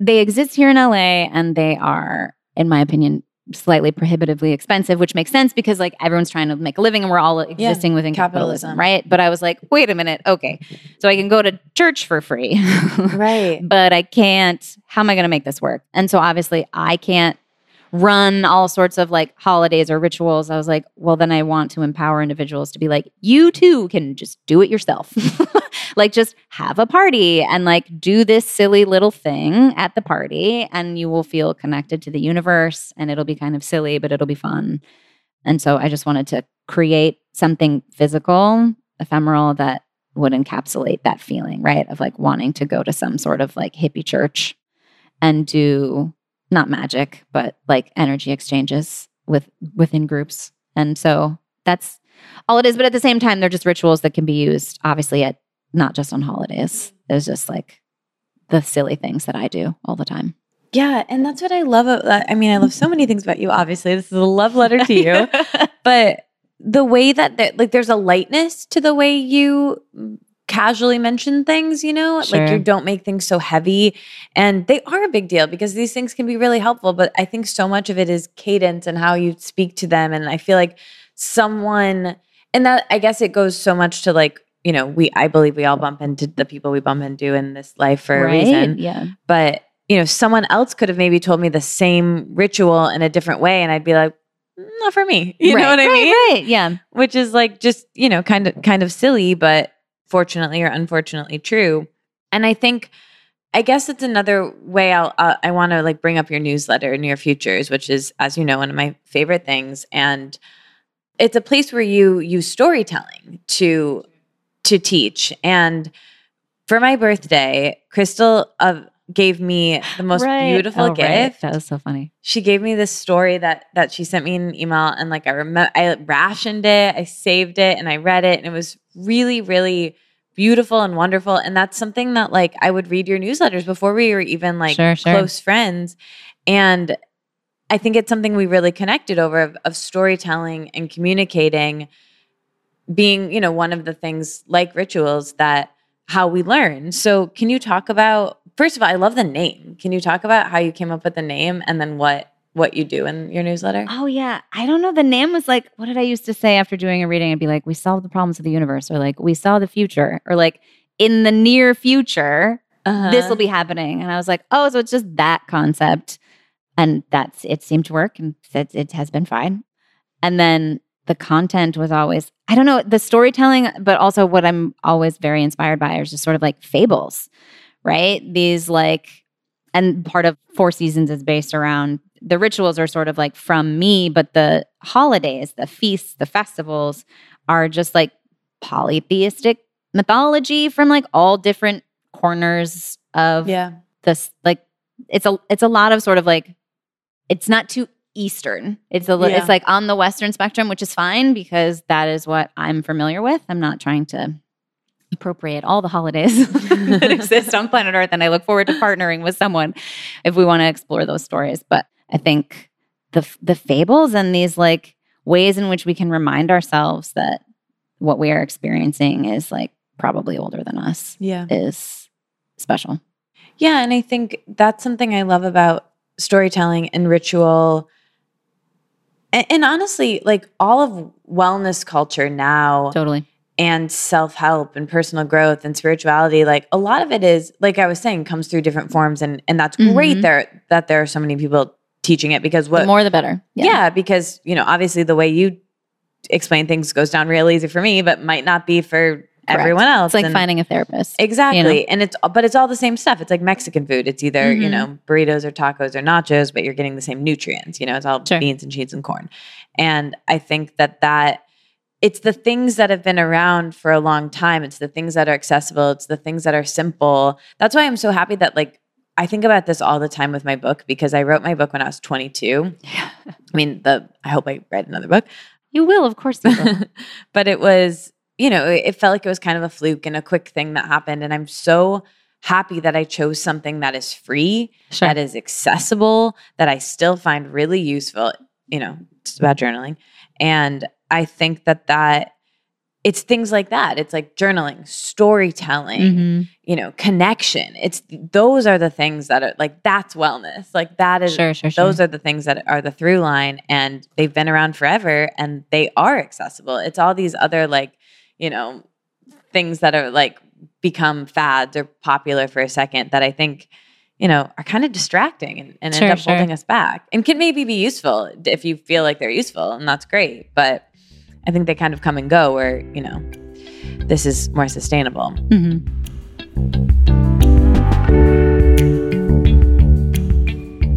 they exist here in LA and they are, in my opinion, slightly prohibitively expensive, which makes sense because like everyone's trying to make a living and we're all existing within capitalism, capitalism. right? But I was like, wait a minute, okay. So I can go to church for free. Right. but I can't, how am I going to make this work? And so obviously I can't run all sorts of like holidays or rituals. I was like, well, then I want to empower individuals to be like, you too can just do it yourself. like just have a party and like do this silly little thing at the party and you will feel connected to the universe and it'll be kind of silly, but it'll be fun. And so I just wanted to create something physical, ephemeral that would encapsulate that feeling, right? Of like wanting to go to some sort of like hippie church and do not magic, but like energy exchanges with within groups. And so that's all it is. But at the same time, they're just rituals that can be used, obviously, at not just on holidays. It's just like the silly things that I do all the time. Yeah, and that's what I love. About, uh, I mean, I love so many things about you. Obviously, this is a love letter to you. but the way that there, like there's a lightness to the way you casually mention things you know like you don't make things so heavy and they are a big deal because these things can be really helpful but i think so much of it is cadence and how you speak to them and i feel like someone and that i guess it goes so much to like you know we i believe we all bump into the people we bump into in this life for a reason Yeah. but you know someone else could have maybe told me the same ritual in a different way and i'd be like not for me you Right, know what i right, mean Right. Yeah. which is like just you know kind of kind of silly but fortunately or unfortunately true and i think i guess it's another way i'll uh, i want to like bring up your newsletter near futures which is as you know one of my favorite things and it's a place where you use storytelling to to teach and for my birthday crystal of gave me the most Right. beautiful Oh, right. gift. That was so funny. She gave me this story that that she sent me in an email, and like I remember, I rationed it, I saved it, and I read it, and it was really, really beautiful and wonderful. And that's something that like I would read your newsletters before we were even like Sure, sure. close friends, and I think it's something we really connected over of, of storytelling and communicating being, you know, one of the things like rituals that how we learn. So, can you talk about first of all, I love the name. Can you talk about how you came up with the name and then what what you do in your newsletter? Oh yeah, I don't know. The name was like, what did I used to say after doing a reading? I'd be like, we solved the problems of the universe, or like, we saw the future, or like, in the near future, Uh-huh. this will be happening. And I was like, oh, so it's just that concept, and that's it seemed to work, and it, it has been fine. And then the content was always, I don't know, the storytelling, but also what I'm always very inspired by is just sort of like fables, right? These like, and part of Four Seasons is based around the rituals are sort of like from me, but the holidays, the feasts, the festivals are just like polytheistic mythology from like all different corners of yeah. this like it's a it's a lot of sort of like it's not too eastern it's a Yeah. it's like on the western spectrum which is fine because that is what i'm familiar with i'm not trying to appropriate all the holidays that exist on planet earth and i look forward to partnering with someone if we want to explore those stories but i think the the fables and these like ways in which we can remind ourselves that what we are experiencing is like probably older than us Yeah. is special Yeah, and I think that's something I love about storytelling and ritual. And, and honestly, like all of wellness culture now totally and self-help and personal growth and spirituality, like a lot of it is, like I was saying, comes through different forms and and that's great Mhm. there that there are so many people teaching it because the what more the better yeah. because you know, obviously the way you explain things goes down real easy for me, but might not be for everyone else. It's like And- finding a therapist. Exactly. And it's but it's all the same stuff. It's like Mexican food. It's either, you Mhm. know, burritos or tacos or nachos, but you're getting the same nutrients. You know, it's all Sure. beans and cheese and corn. And I think that that it's the things that have been around for a long time. It's the things that are accessible. It's the things that are simple. That's why I'm so happy that like I think about this all the time with my book because I wrote my book when I was 22. I mean, the I hope I write another book. You will, of course. You will. but it was, you know, it, felt like it was kind of a fluke and a quick thing that happened. And I'm so happy that I chose something that is free, Sure. that is accessible, that I still find really useful. You know, it's about journaling. And I think that that it's things like that. It's like journaling, storytelling, Mhm. you know, connection. It's those are the things that are like that's wellness. Like that is Sure, sure, sure. those are the things that are the through line and they've been around forever and they are accessible. It's all these other like, you know, things that are like become fads or popular for a second that I think, you know, are kind of distracting and, and Sure, end up sure. holding us back and can maybe be useful if you feel like they're useful and that's great. But I think they kind of come and go where, you know, this is more sustainable. Mhm.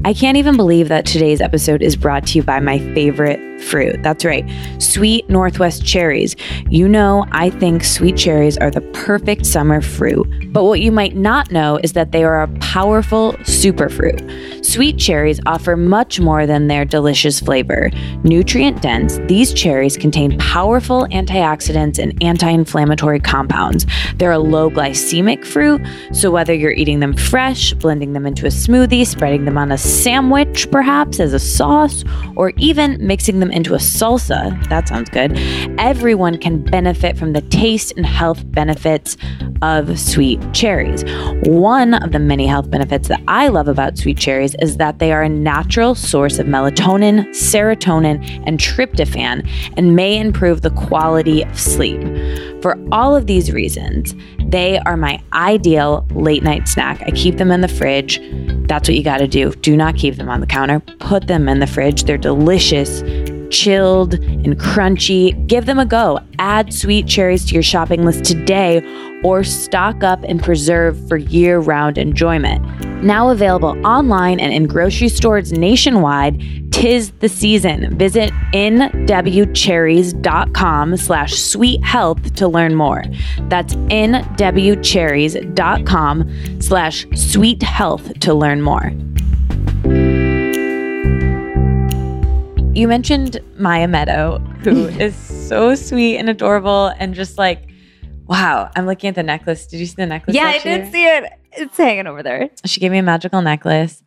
I can't even believe that today's episode is brought to you by my favorite fruit. That's right, sweet Northwest cherries. You know, I think sweet cherries are the perfect summer fruit. But what you might not know is that they are a powerful superfruit. Sweet cherries offer much more than their delicious flavor. Nutrient dense, these cherries contain powerful antioxidants and anti inflammatory compounds. They're a low glycemic fruit, so whether you're eating them fresh, blending them into a smoothie, spreading them on a sandwich perhaps as a sauce, or even mixing them into a salsa, that sounds good, everyone can benefit from the taste and health benefits of sweet cherries. One of the many health benefits that I love about sweet cherries is that they are a natural source of melatonin, serotonin, and tryptophan and may improve the quality of sleep. For all of these reasons, they are my ideal late night snack. I keep them in the fridge. That's what you got to do. Do not keep them on the counter. Put them in the fridge. They're delicious, chilled, and crunchy. Give them a go. Add sweet cherries to your shopping list today or stock up and preserve for year round enjoyment. Now available online and in grocery stores nationwide, tis the season. Visit nwcherries.com slash sweet health to learn more. That's nwcherries.com slash sweet health to learn more. You mentioned Maya Meadow, who is so sweet and adorable and just like, wow, I'm looking at the necklace. Did you see the necklace? Yeah, I did see it. It's hanging over there. She gave me a magical necklace.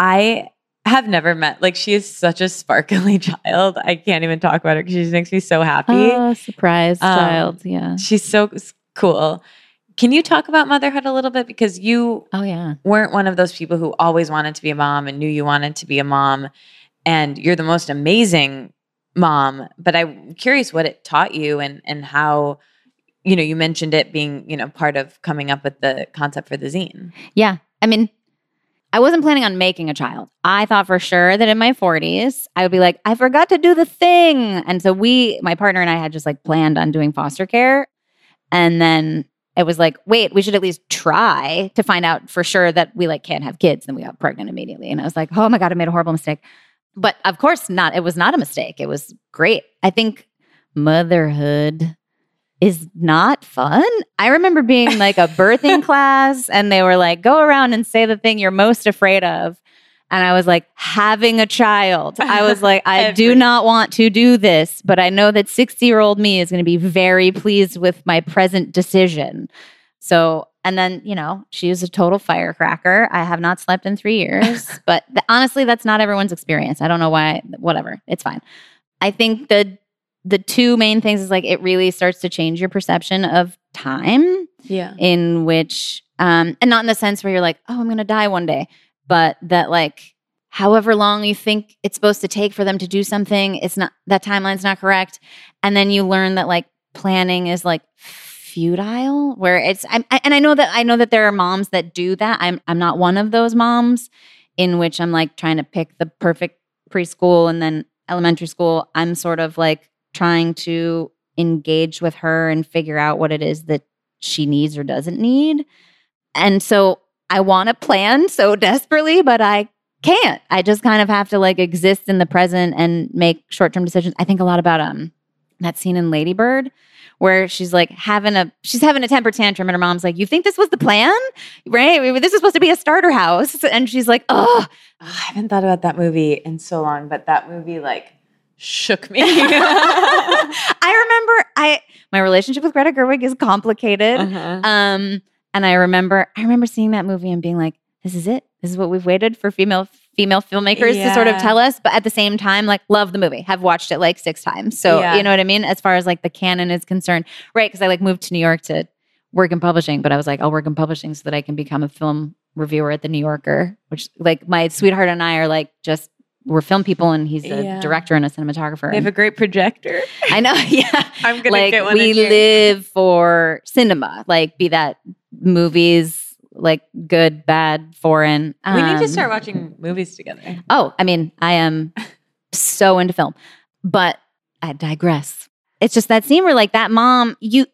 I have never met, like, she is such a sparkly child. I can't even talk about her because she just makes me so happy. Oh, surprise Um, child. Yeah. She's so cool. Can you talk about motherhood a little bit? Because you Oh, yeah. weren't one of those people who always wanted to be a mom and knew you wanted to be a mom. And you're the most amazing mom. But I'm curious what it taught you and and how, you know, you mentioned it being, you know, part of coming up with the concept for the zine. Yeah. I mean, I wasn't planning on making a child. I thought for sure that in my 40s, I would be like, I forgot to do the thing. And so we, my partner and I had just like planned on doing foster care. And then it was like, wait, we should at least try to find out for sure that we like can't have kids. Then we got pregnant immediately. And I was like, oh my God, I made a horrible mistake. But of course not. It was not a mistake. It was great. I think motherhood is not fun. I remember being like a birthing class and they were like, go around and say the thing you're most afraid of. And I was like, having a child. I was like, I do not want to do this, but I know that 60 year old me is going to be very pleased with my present decision. So, and then, you know, she is a total firecracker. I have not slept in three years, but th- honestly, that's not everyone's experience. I don't know why, whatever. It's fine. I think the the two main things is like it really starts to change your perception of time Yeah. in which um and not in the sense where you're like oh i'm gonna die one day but that like however long you think it's supposed to take for them to do something it's not that timeline's not correct and then you learn that like planning is like futile where it's I'm, I, and i know that i know that there are moms that do that i'm i'm not one of those moms in which i'm like trying to pick the perfect preschool and then elementary school i'm sort of like trying to engage with her and figure out what it is that she needs or doesn't need. And so I want to plan so desperately, but I can't. I just kind of have to like exist in the present and make short-term decisions. I think a lot about um that scene in Lady Bird where she's like having a she's having a temper tantrum and her mom's like, "You think this was the plan? Right? This is supposed to be a starter house." And she's like, "Oh, Oh, I haven't thought about that movie in so long, but that movie like shook me. I remember I my relationship with Greta Gerwig is complicated. Uh-huh. Um, and I remember I remember seeing that movie and being like, this is it. This is what we've waited for female female filmmakers to sort of tell us. But at the same time, like love the movie. Have watched it like six times. So Yeah. you know what I mean? As far as like the canon is concerned. Right. Cause I like moved to New York to work in publishing, but I was like, I'll work in publishing so that I can become a film reviewer at the New Yorker, which like my sweetheart and I are like just we're film people and he's a Yeah. director and a cinematographer. They have a great projector. I know, yeah I'm gonna like get one. we live for cinema like be that movies like good bad foreign we need to Um, start watching movies together. oh i mean i am so into film but i digress. It's just that scene where like that mom you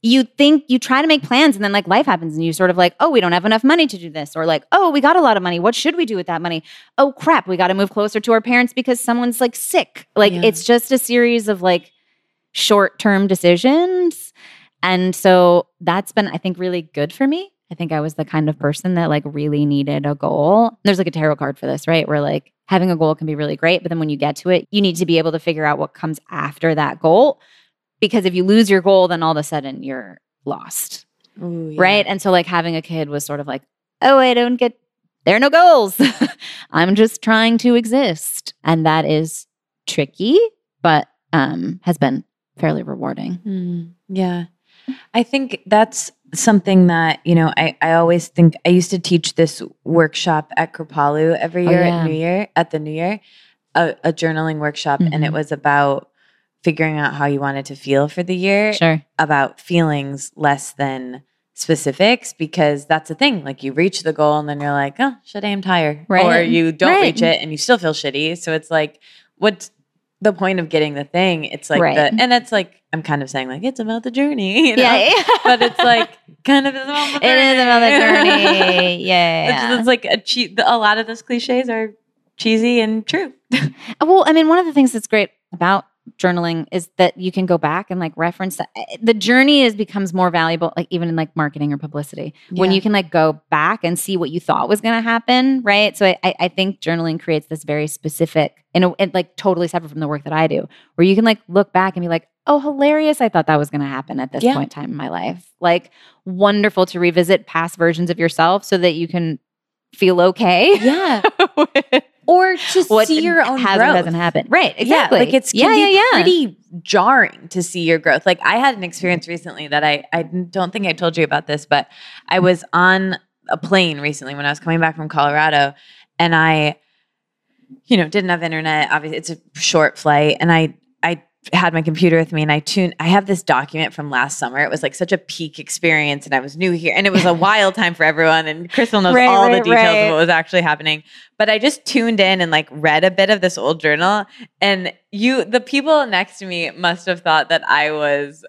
you think you try to make plans and then like life happens and you sort of like oh we don't have enough money to do this or like oh we got a lot of money. What should we do with that money? Oh crap we got to move closer to our parents because someone's like sick. Like Yeah. it's just a series of like short term decisions. And so that's been i think really good for me i think i was the kind of person that like really needed a goal. There's like a tarot card for this right? Where like having a goal can be really great but then when you get to it you need to be able to figure out what comes after that goal because if you lose your goal then all of a sudden you're lost. Ooh, yeah. right and so like having a kid was sort of like oh i don't get there are no goals. I'm just trying to exist. And that is tricky but um has been fairly rewarding. Mm, yeah. I think that's something that, you know, I, I always think I used to teach this workshop at Kripalu every Oh, year yeah. at New Year, at the New Year, a, a journaling workshop. And it Mhm. was about figuring out how you wanted to feel for the year, sure about feelings less than specifics, because that's the thing. Like you reach the goal and then you're like, oh, shit, I am tired. Or you don't Right. reach it and you still feel shitty. So it's like, what's the point of getting the thing? It's like Right. the, and it's like, I'm kind of saying like, it's about the journey. You know? yeah, yeah. but it's like kind of about the it is about the journey It's, yeah it's like a che- a lot of those cliches are cheesy and true. Well, I mean, one of the things that's great about journaling is that you can go back and like reference that. eh, The journey is becomes more valuable, like even in like marketing or publicity, when you can like go back and see what you thought was going to happen, right? So I, I- think journaling creates this very specific, in a, and like totally separate from the work that I do, where you can like look back and be like, oh, hilarious! I thought that was going to happen at this Yeah. point in time in my life. Like wonderful to revisit past versions of yourself so that you can feel okay. Yeah. or to what see your own has growth. doesn't happen. Right. Exactly. Yeah, like it's yeah, yeah, yeah. pretty jarring to see your growth. Like I had an experience recently that I I don't think I told you about this, but I was on a plane recently when I was coming back from Colorado, and I, you know, didn't have internet. Obviously, it's a short flight, and I had my computer with me and I tuned I have this document from last summer. It was like such a peak experience and I was new here and it was a wild time for everyone and Crystal knows Right, all the details right. of what was actually happening. But I just tuned in and like read a bit of this old journal and you the people next to me must have thought that I was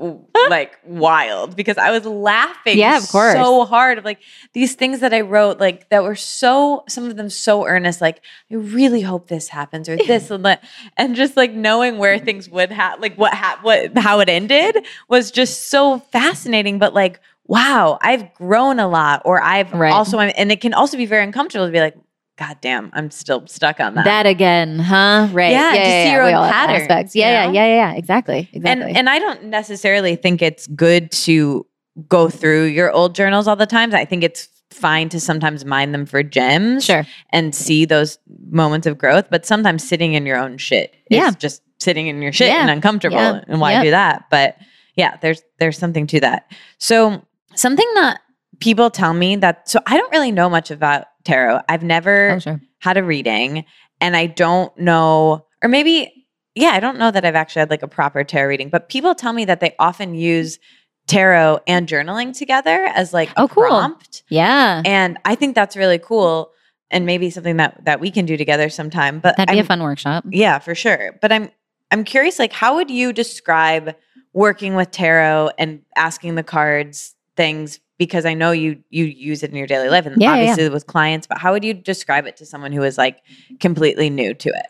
like wild because I was laughing Yeah, of course. so hard of like these things that I wrote like that were so some of them so earnest like I really hope this happens or this and that and just like knowing where things would have like what ha- what how it ended was just so fascinating but like wow I've grown a lot or I've Right. also and it can also be very uncomfortable to be like god damn I'm still stuck on that. that again, huh? Right. Yeah, to see your We own patterns, aspects. you Yeah, know? yeah, yeah, yeah, yeah. Exactly. Exactly. And and I don't necessarily think it's good to go through your old journals all the time. I think it's fine to sometimes mine them for gems sure. and see those moments of growth, but sometimes sitting in your own shit Yeah. is just sitting in your shit Yeah. and uncomfortable Yeah. and why Yep. do that? But yeah, there's there's something to that. So something that people tell me that so I don't really know much about tarot. I've never Oh, sure. had a reading and I don't know, or maybe, yeah, I don't know that I've actually had like a proper tarot reading, but people tell me that they often use tarot and journaling together as like a Oh, cool. prompt. Yeah. And I think that's really cool and maybe something that that we can do together sometime. But That'd be I'm- a fun workshop. yeah, for sure. But I'm I'm curious like how would you describe working with tarot and asking the cards things because I know you you use it in your daily life and Yeah, yeah, yeah. obviously with clients, but how would you describe it to someone who is like completely new to it?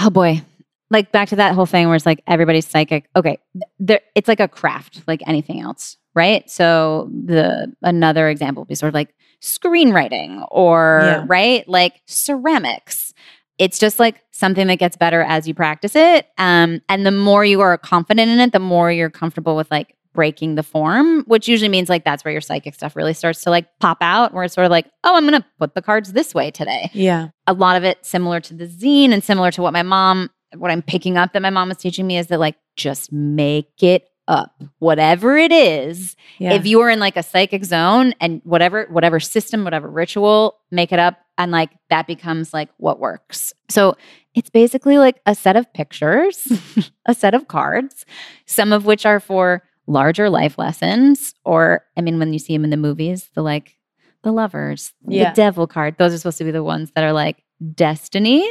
Oh boy. Like back to that whole thing where it's like everybody's psychic. Okay. There it's like a craft, like anything else, right? So the another example would be sort of like screenwriting or Yeah. right? Like ceramics. It's just like something that gets better as you practice it. Um, and the more you are confident in it, the more you're comfortable with like breaking the form, which usually means like that's where your psychic stuff really starts to like pop out, where it's sort of like, oh, I'm gonna put the cards this way today Yeah. a lot of it similar to the zine and similar to what my mom what i'm picking up that my mom was teaching me is that like just make it up whatever it is Yeah. if you are in like a psychic zone and whatever whatever system whatever ritual make it up and like that becomes like what works so it's basically like a set of pictures a set of cards some of which are for larger life lessons or i mean when you see them in the movies the like the lovers Yeah. the devil card those are supposed to be the ones that are like destiny.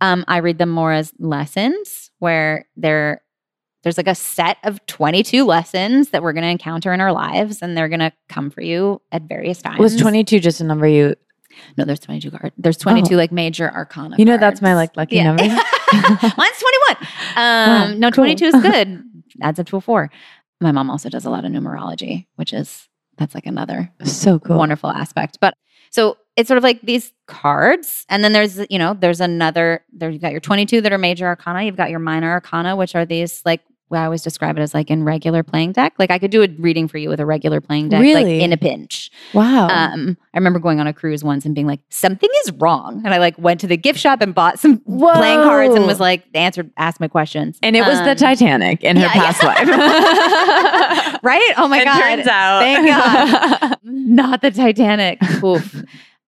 Um i read them more as lessons where they're there's like a set of 22 lessons that we're going to encounter in our lives and they're going to come for you at various times. was 22 just a number you no there's 22 cards there's 22 like major arcana You know that's my, like, lucky number. mine's 21 um Wow, no cool. 22 is good. Adds up to a four my mom also does a lot of numerology which is that's like another so cool. wonderful aspect. But so it's sort of like these cards, and then there's you know there's another there you've got your 22 that are major arcana, you've got your minor arcana, which are these like I always describe it as like in regular playing deck. Like I could do a reading for you with a regular playing deck, like in a pinch. Wow. Um, I remember going on a cruise once and being like, something is wrong, and I like went to the gift shop and bought some playing cards and was like answered asked my questions. and it was the Um, Titanic in her yeah, yeah. past life. right? Oh my it god! turns out. Thank God. not the Titanic. Oof.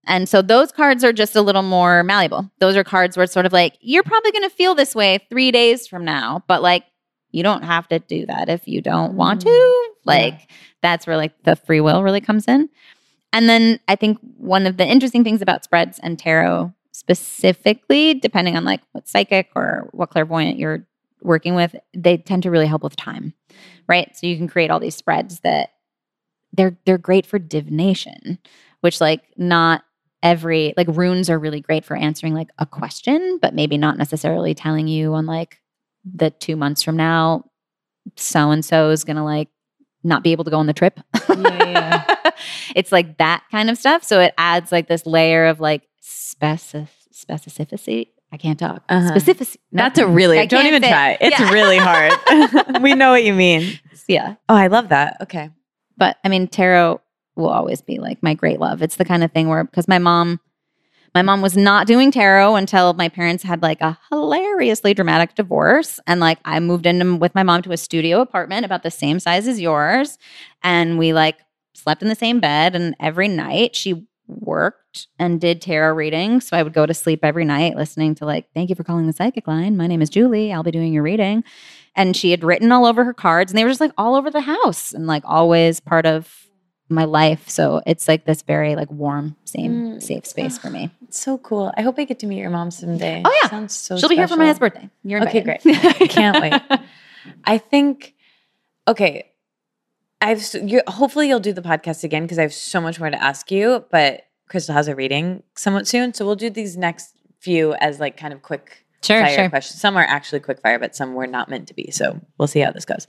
And so those cards are just a little more malleable. Those are cards where it's sort of like, you're probably going to feel this way three days from now, but like, you don't have to do that if you don't want to. Mm. Like, that's where like the free will really comes in. And then I think one of the interesting things about spreads and tarot specifically, depending on like what psychic or what clairvoyant you're working with, they tend to really help with time. Right. So you can create all these spreads that they're they're great for divination, which like not every like runes are really great for answering like a question, but maybe not necessarily telling you on like the two months from now, so and so is gonna like not be able to go on the trip. Yeah, it's like that kind of stuff. So it adds like this layer of like specif- specificity. I can't talk. Uh-huh. Specificity. No, That's a really I don't even say it. try. It's Yeah. really hard. we know what you mean. yeah. Oh, I love that. Okay. But I mean, tarot will always be like my great love. It's the kind of thing where because my mom, my mom was not doing tarot until my parents had like a hilariously dramatic divorce, and like I moved in with my mom to a studio apartment about the same size as yours, and we like slept in the same bed, and every night she worked and did tarot readings. So I would go to sleep every night listening to like, thank you for calling the psychic line. My name is Julie. I'll be doing your reading. And she had written all over her cards and they were just like all over the house and like always part of my life. So it's like this very like warm, same Mm. safe space for me. It's so cool. I hope I get to meet your mom someday. Oh, yeah. Sounds so She'll be here for my special. husband's birthday. You're invited. Okay, Great. Can't wait. I think okay. I've you, hopefully you'll do the podcast again because I have so much more to ask you. But Crystal has a reading somewhat soon, so we'll do these next few as like kind of quick Sure, fire sure. questions. Some are actually quick fire, but some were not meant to be. So we'll see how this goes.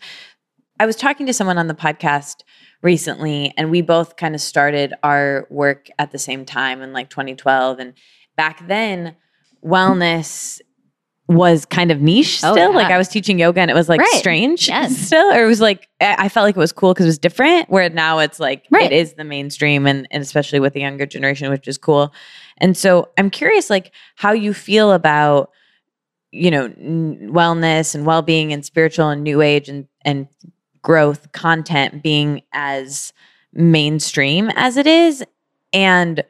I was talking to someone on the podcast recently, and we both kind of started our work at the same time in like 2012. And back then, wellness was kind of niche Oh, still. Like. I was teaching yoga and it was like Right. strange Yes. still, or it was like I I felt like it was cool because it was different. Where now it's like Right. it is the mainstream, and, and especially with the younger generation, which is cool. And so I'm curious, like how you feel about you know n- wellness and well-being and spiritual and new age and and growth content being as mainstream as it is and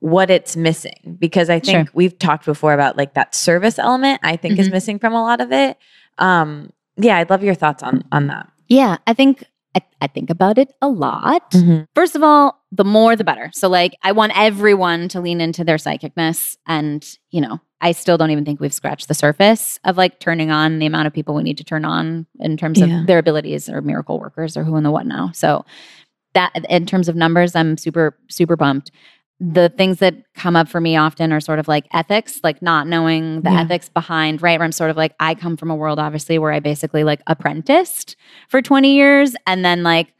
what it's missing because i think Sure. we've talked before about like that service element i think is Mhm. missing from a lot of it um yeah i'd love your thoughts on on that Yeah, I think I, I think about it a lot. Mm-hmm. First of all, the more the better. So like I want everyone to lean into their psychicness and, you know, I still don't even think we've scratched the surface of like turning on the amount of people we need to turn on in terms Yeah. of their abilities or miracle workers or who and the what now. So that in terms of numbers, I'm super super pumped. The things that come up for me often are sort of like ethics, like not knowing the Yeah. ethics behind, right? Where I'm sort of like, I come from a world, obviously, where I basically like apprenticed for 20 years and then like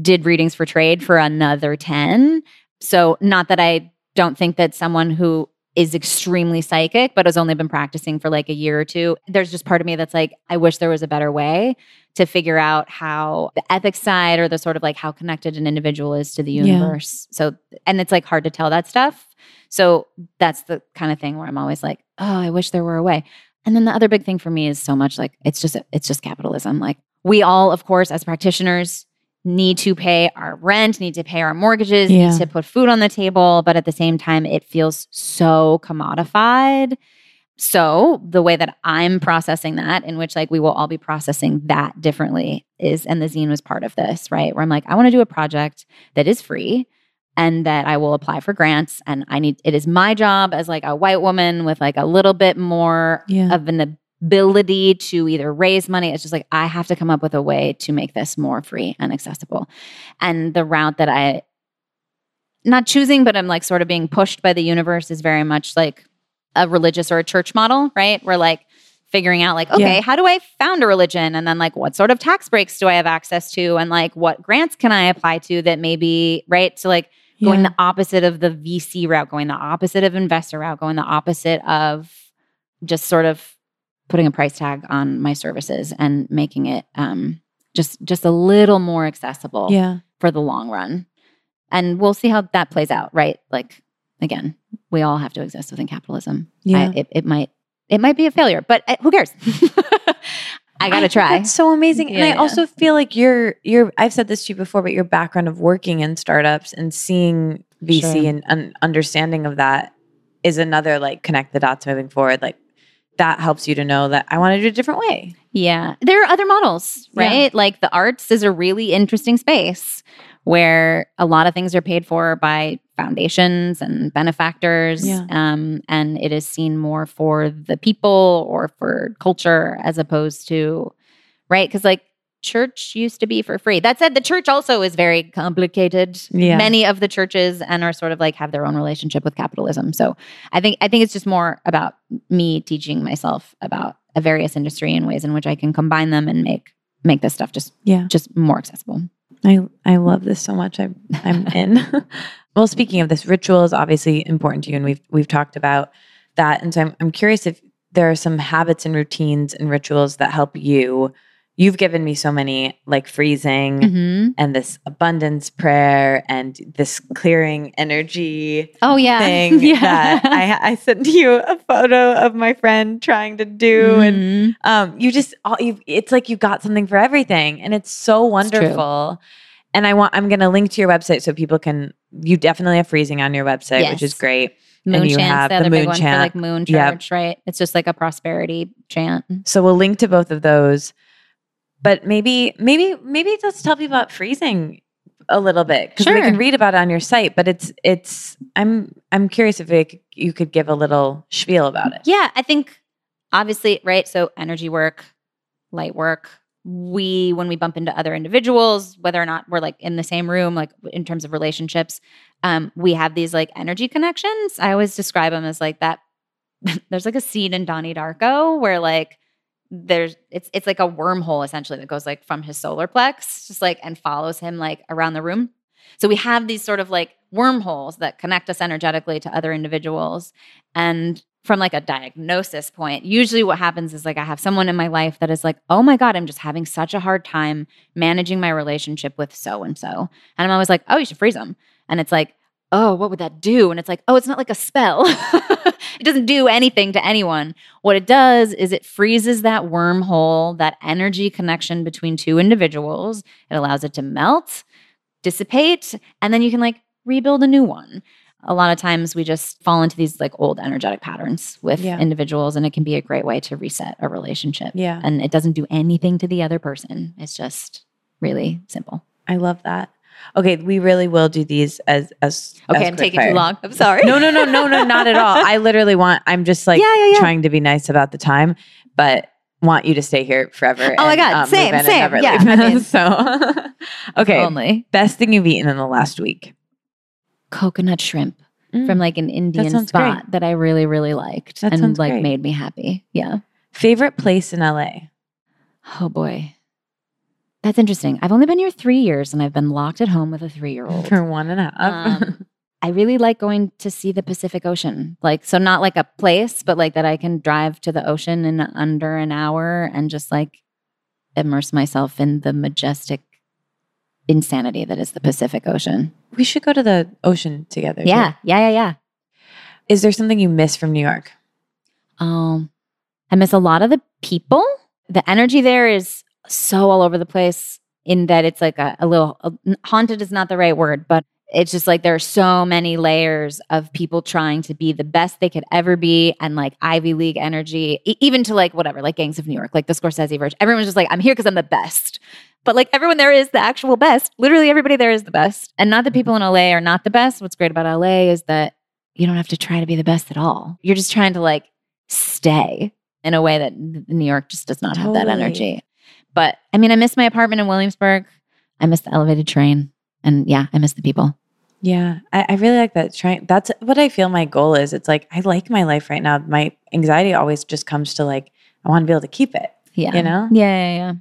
did readings for trade for another 10. So, not that I don't think that someone who is extremely psychic, but has only been practicing for like a year or two, there's just part of me that's like, I wish there was a better way to figure out how the ethics side or the sort of like how connected an individual is to the Yeah. universe. So, and it's like hard to tell that stuff. So, that's the kind of thing where I'm always like, oh, I wish there were a way. And then the other big thing for me is so much like it's just it's just capitalism. Like we all, of course, as practitioners, need to pay our rent, need to pay our mortgages, Yeah. need to put food on the table, but at the same time, it feels so commodified. So the way that I'm processing that, in which like we will all be processing that differently, is and the zine was part of this, right? Where I'm like, I want to do a project that is free and that I will apply for grants. And I need it is my job as like a white woman with like a little bit more Yeah. of an ability to either raise money. It's just like I have to come up with a way to make this more free and accessible. And the route that I not choosing, but I'm like sort of being pushed by the universe is very much like a religious or a church model, right? We're like figuring out like, okay, Yeah. how do I found a religion? And then like what sort of tax breaks do I have access to? And like what grants can I apply to that maybe, right? So like going Yeah. the opposite of the VC route, going the opposite of investor route, going the opposite of just sort of putting a price tag on my services and making it um, just just a little more accessible yeah for the long run. And we'll see how that plays out, right? Like again, we all have to exist within capitalism. Yeah. I, it, it might it might be a failure, but uh, who cares? I gotta think try. That's so amazing. and I yeah. also feel like your your I've said this to you before, but your background of working in startups and seeing VC Sure. and un- understanding of that is another like connect the dots moving forward. Like that helps you to know that I want to do it a different way. Yeah. There are other models, Yeah. right? Like the arts is a really interesting space where a lot of things are paid for by foundations and benefactors. Yeah. Um, and it is seen more for the people or for culture as opposed to, right? Because, like, church used to be for free. That said, the church also is very complicated. Yeah. Many of the churches and are sort of like have their own relationship with capitalism. So I think I think it's just more about me teaching myself about a various industry and ways in which I can combine them and make make this stuff just Yeah. just more accessible. I I love this so much. I'm I'm in. well, speaking of this, ritual is obviously important to you, and we've we've talked about that. And so I'm I'm curious if there are some habits and routines and rituals that help you. You've given me so many, like freezing Mm-hmm. and this abundance prayer and this clearing energy Oh yeah. thing yeah. that I I sent you a photo of my friend trying to do and Mhm. um, you just all you it's like you got something for everything and it's so It's wonderful and i want i'm going to link to your website so people can you definitely have freezing on your website which is great moon and you chants, have the the other big moon one for chant. like moon Yep. right? It's just like a prosperity chant. so we'll link to both of those but maybe maybe maybe just tell people about freezing a little bit because we can read about it on your site but it's it's i'm i'm curious if it, you could give a little spiel about it Yeah, I think obviously, right? So energy work, light work. We, when we bump into other individuals, whether or not we're like in the same room, like in terms of relationships, um, we have these like energy connections. I always describe them as like that. there's like a scene in Donnie Darko where like there's it's it's like a wormhole essentially that goes like from his solar plex, just like and follows him like around the room. So we have these sort of like wormholes that connect us energetically to other individuals. And from like a diagnosis point, usually what happens is like I have someone in my life that is like, oh my God, I'm just having such a hard time managing my relationship with so and so. And I'm always like, oh, you should freeze them. And it's like, oh, what would that do? And it's like, oh, it's not like a spell. it doesn't do anything to anyone. What it does is it freezes that wormhole, that energy connection between two individuals. It allows it to melt, dissipate, and then you can like rebuild a new one. A lot of times we just fall into these like old energetic patterns with Yeah. individuals, and it can be a great way to reset a relationship. yeah And it doesn't do anything to the other person. It's just really simple. i love that okay we really will do these as as Okay, as I'm taking fire. too long. I'm sorry. no, no, no, no, no, not at all. I literally want, I'm just like Yeah, yeah, yeah. trying to be nice about the time, but want you to stay here forever. Oh my God, um, same, same. Yeah. I mean- so, okay. Only Best thing you've eaten in the last week. coconut shrimp from like an Indian sounds spot great. that I really, really liked That and like great. made me happy. Yeah. Favorite place in LA? Oh boy. That's interesting. I've only been here three years and I've been locked at home with a three year old. For one and a half. Um, I really like going to see the Pacific Ocean. Like, so not like a place, but like that I can drive to the ocean in under an hour and just like immerse myself in the majestic insanity that is the Pacific Ocean. we should go to the ocean together. too. Yeah. Yeah. Yeah. Yeah. Is there something you miss from New York? Um, I miss a lot of the people. The energy there is so all over the place in that it's like a, a little a, haunted is not the right word, but it's just like there are so many layers of people trying to be the best they could ever be and like Ivy League energy, e- even to like whatever, like Gangs of New York, like the Scorsese version. Everyone's just like, I'm here because I'm the best. But like everyone there is the actual best. Literally everybody there is the best. And not that people in LA are not the best. What's great about LA is that you don't have to try to be the best at all. You're just trying to like stay in a way that New York just does not have that energy. But I mean, I miss my apartment in Williamsburg. I miss the elevated train. And yeah, I miss the people. Yeah, I, I really like that. Trying that's what I feel my goal is. It's like I like my life right now. My anxiety always just comes to like I want to be able to keep it. Yeah. You know? Yeah, yeah, yeah.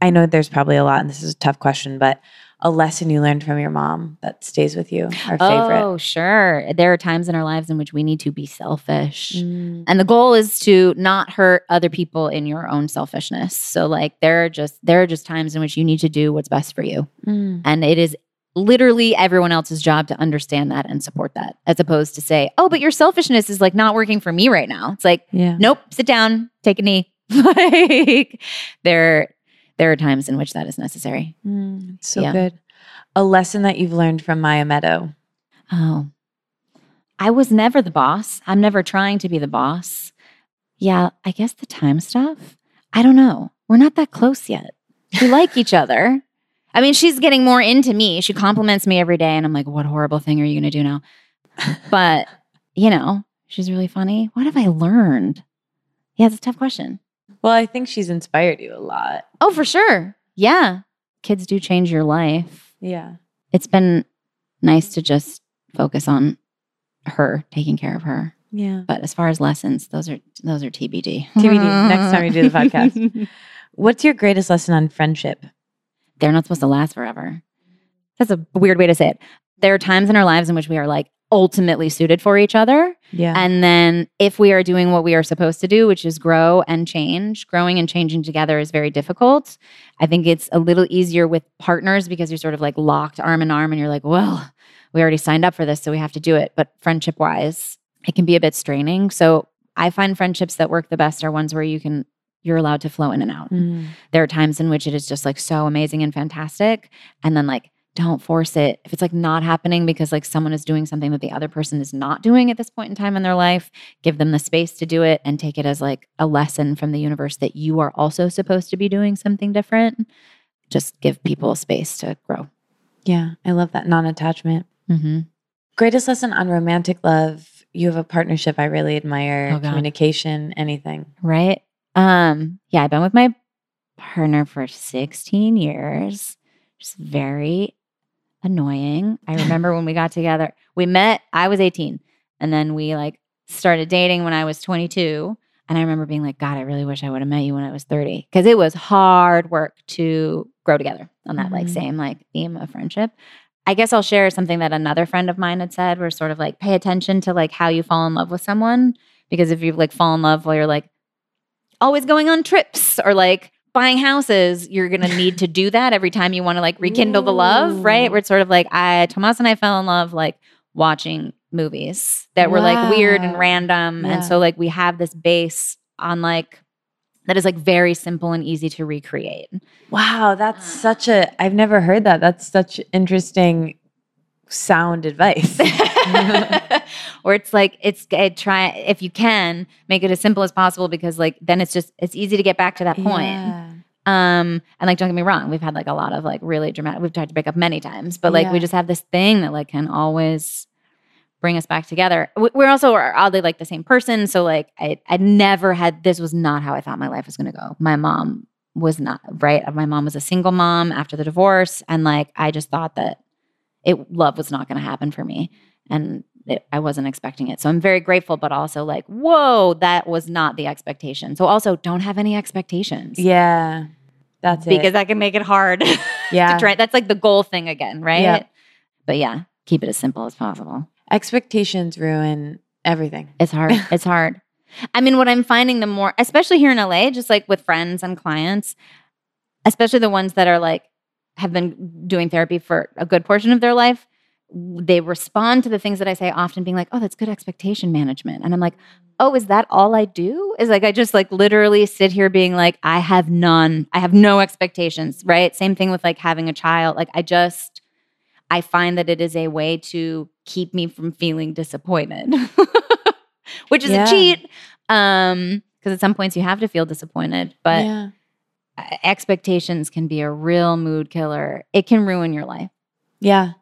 I know there's probably a lot, and this is a tough question, but a lesson you learned from your mom that stays with you, our favorite. Oh, sure. There are times in our lives in which we need to be selfish. Mm. And the goal is to not hurt other people in your own selfishness. So like there are just there are just times in which you need to do what's best for you. Mm. And it is literally everyone else's job to understand that and support that, as opposed to say, oh, but your selfishness is like not working for me right now. It's like, Yeah. nope, sit down, take a knee. like there, there are times in which that is necessary. Mm, so Yeah. good. A lesson that you've learned from Maya Meadow. Oh, I was never the boss. I'm never trying to be the boss. Yeah, I guess the time stuff. I don't know. We're not that close yet. We like each other. I mean, she's getting more into me. She compliments me every day, and I'm like, what horrible thing are you going to do now? But, you know, she's really funny. What have I learned? Yeah, it's a tough question. Well, I think she's inspired you a lot. Oh, for sure. yeah, kids do change your life. Yeah. It's been nice to just focus on her, taking care of her. Yeah. But as far as lessons, those are those are TBD. TBD, next time we do the podcast. What's your greatest lesson on friendship? They're not supposed to last forever. That's a weird way to say it. There are times in our lives in which we are like ultimately suited for each other. Yeah. And then if we are doing what we are supposed to do, which is grow and change, growing and changing together is very difficult. I think it's a little easier with partners because you're sort of like locked arm in arm and you're like, well, we already signed up for this, so we have to do it. But friendship wise, it can be a bit straining. So I find friendships that work the best are ones where you can you're allowed to flow in and out. Mm. There are times in which it is just like so amazing and fantastic. And then like don't force it. If it's like not happening because like someone is doing something that the other person is not doing at this point in time in their life, give them the space to do it and take it as like a lesson from the universe that you are also supposed to be doing something different. Just give people space to grow. Yeah. I love that non attachment. Mm-hmm. Greatest lesson on romantic love. You have a partnership I really admire. Oh, Communication, anything. Right? Um, yeah, I've been with my partner for 16 years. Just very annoying. I remember when we got together, we met, I was 18, and then we like started dating when I was 22. And I remember being like, God, I really wish I would have met you when I was 30. Cause it was hard work to grow together on that like Mhm. same like theme of friendship. I guess I'll share something that another friend of mine had said, where sort of like pay attention to like how you fall in love with someone. Because if you like fall in love while you're like always going on trips or like buying houses, you're gonna need to do that every time you want to like rekindle the love, right? Ooh. Where it's sort of like I Tomas and I fell in love like watching movies that were like weird and random. Yeah. And so like we have this base on like that is like very simple and easy to recreate. Wow. That's uh. such a, I've never heard that. That's such interesting sound advice. or it's like it's it try if you can make it as simple as possible because like then it's just it's easy to get back to that point. Yeah. Um, and like, don't get me wrong, we've had like a lot of like really dramatic, we've tried to break up many times, but like we just have this thing that like can always bring us back together. We- We're also oddly like the same person. So like, I, I never had, this was not how I thought my life was going to go. My mom was not, right? My mom was a single mom after the divorce. And like, I just thought that it, love was not going to happen for me. And it, I wasn't expecting it. So I'm very grateful, but also like, whoa, that was not the expectation. So also don't have any expectations Yeah. That's it. because that can make it hard yeah. to try. That's like the goal thing again, right? Yeah. But yeah, keep it as simple as possible. Expectations ruin everything. It's hard. it's hard. I mean, what I'm finding the more, especially here in LA, just like with friends and clients, especially the ones that are like have been doing therapy for a good portion of their life, they respond to the things that I say often being like, "Oh, that's good expectation management." And I'm like, "Oh, is that all I do?" Is like I just like literally sit here being like, "I have none. I have no expectations." Right? Same thing with like having a child. Like I just I find that it is a way to keep me from feeling disappointed. Which is Yeah. a cheat. Um because at some points you have to feel disappointed, but yeah. Uh, expectations can be a real mood killer. It can ruin your life. Yeah.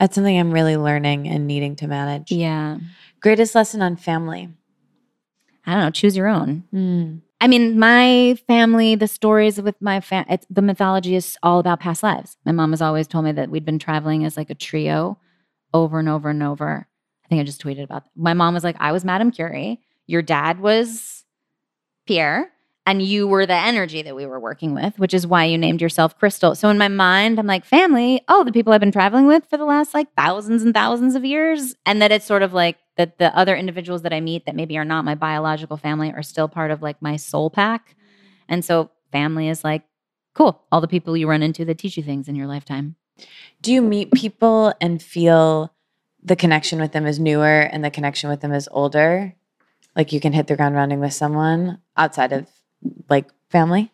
That's something I'm really learning and needing to manage. Yeah. Greatest lesson on family. I don't know, choose your own. Mm. I mean, my family, the stories with my family, the mythology is all about past lives. My mom has always told me that we'd been traveling as like a trio over and over and over. I think I just tweeted about that. My mom was like, I was Madame Curie. Your dad was Pierre. And you were the energy that we were working with, which is why you named yourself Crystal. So in my mind, I'm like, family, oh, the people I've been traveling with for the last like thousands and thousands of years. And that it's sort of like that the other individuals that I meet that maybe are not my biological family are still part of like my soul pack. Mm-hmm. And so family is like, cool, all the people you run into that teach you things in your lifetime. Do you meet people and feel the connection with them is newer and the connection with them is older? Like you can hit the ground running with someone outside of like family?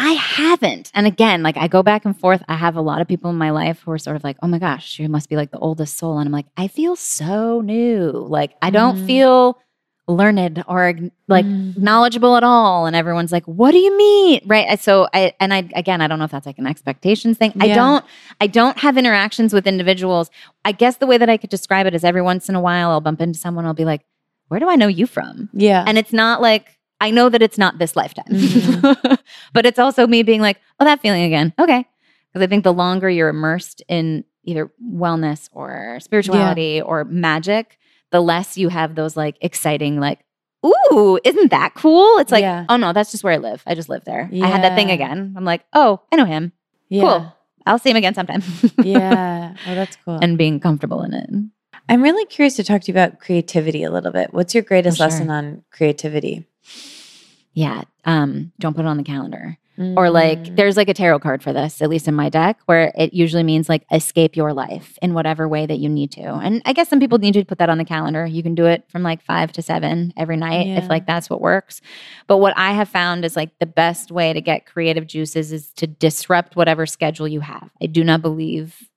I haven't. And again, like I go back and forth. I have a lot of people in my life who are sort of like, oh my gosh, you must be like the oldest soul. And I'm like, I feel so new. Like I don't Mhm. feel learned or like Mm. knowledgeable at all. And everyone's like, what do you mean? Right. So I, and I, again, I don't know if that's like an expectations thing. I don't, I don't have interactions with individuals. I guess the way that I could describe it is every once in a while I'll bump into someone, I'll be like, where do I know you from? Yeah. And it's not like I know that it's not this lifetime. Mhm. but it's also me being like, oh, that feeling again. Okay. Because I think the longer you're immersed in either wellness or spirituality or magic, the less you have those like exciting, like, ooh, isn't that cool? It's like, Yeah. oh no, that's just where I live. I just live there. I had that thing again. I'm like, oh, I know him. Yeah. Cool. I'll see him again sometime. yeah. Oh, that's cool. and being comfortable in it. I'm really curious to talk to you about creativity a little bit. What's your greatest sure. lesson on creativity? Yeah. Um, don't put it on the calendar. Or like Mm. there's like a tarot card for this, at least in my deck, where it usually means like escape your life in whatever way that you need to. And I guess some people need to put that on the calendar. You can do it from like five to seven every night Yeah. if like that's what works. But what I have found is like the best way to get creative juices is to disrupt whatever schedule you have. I do not believe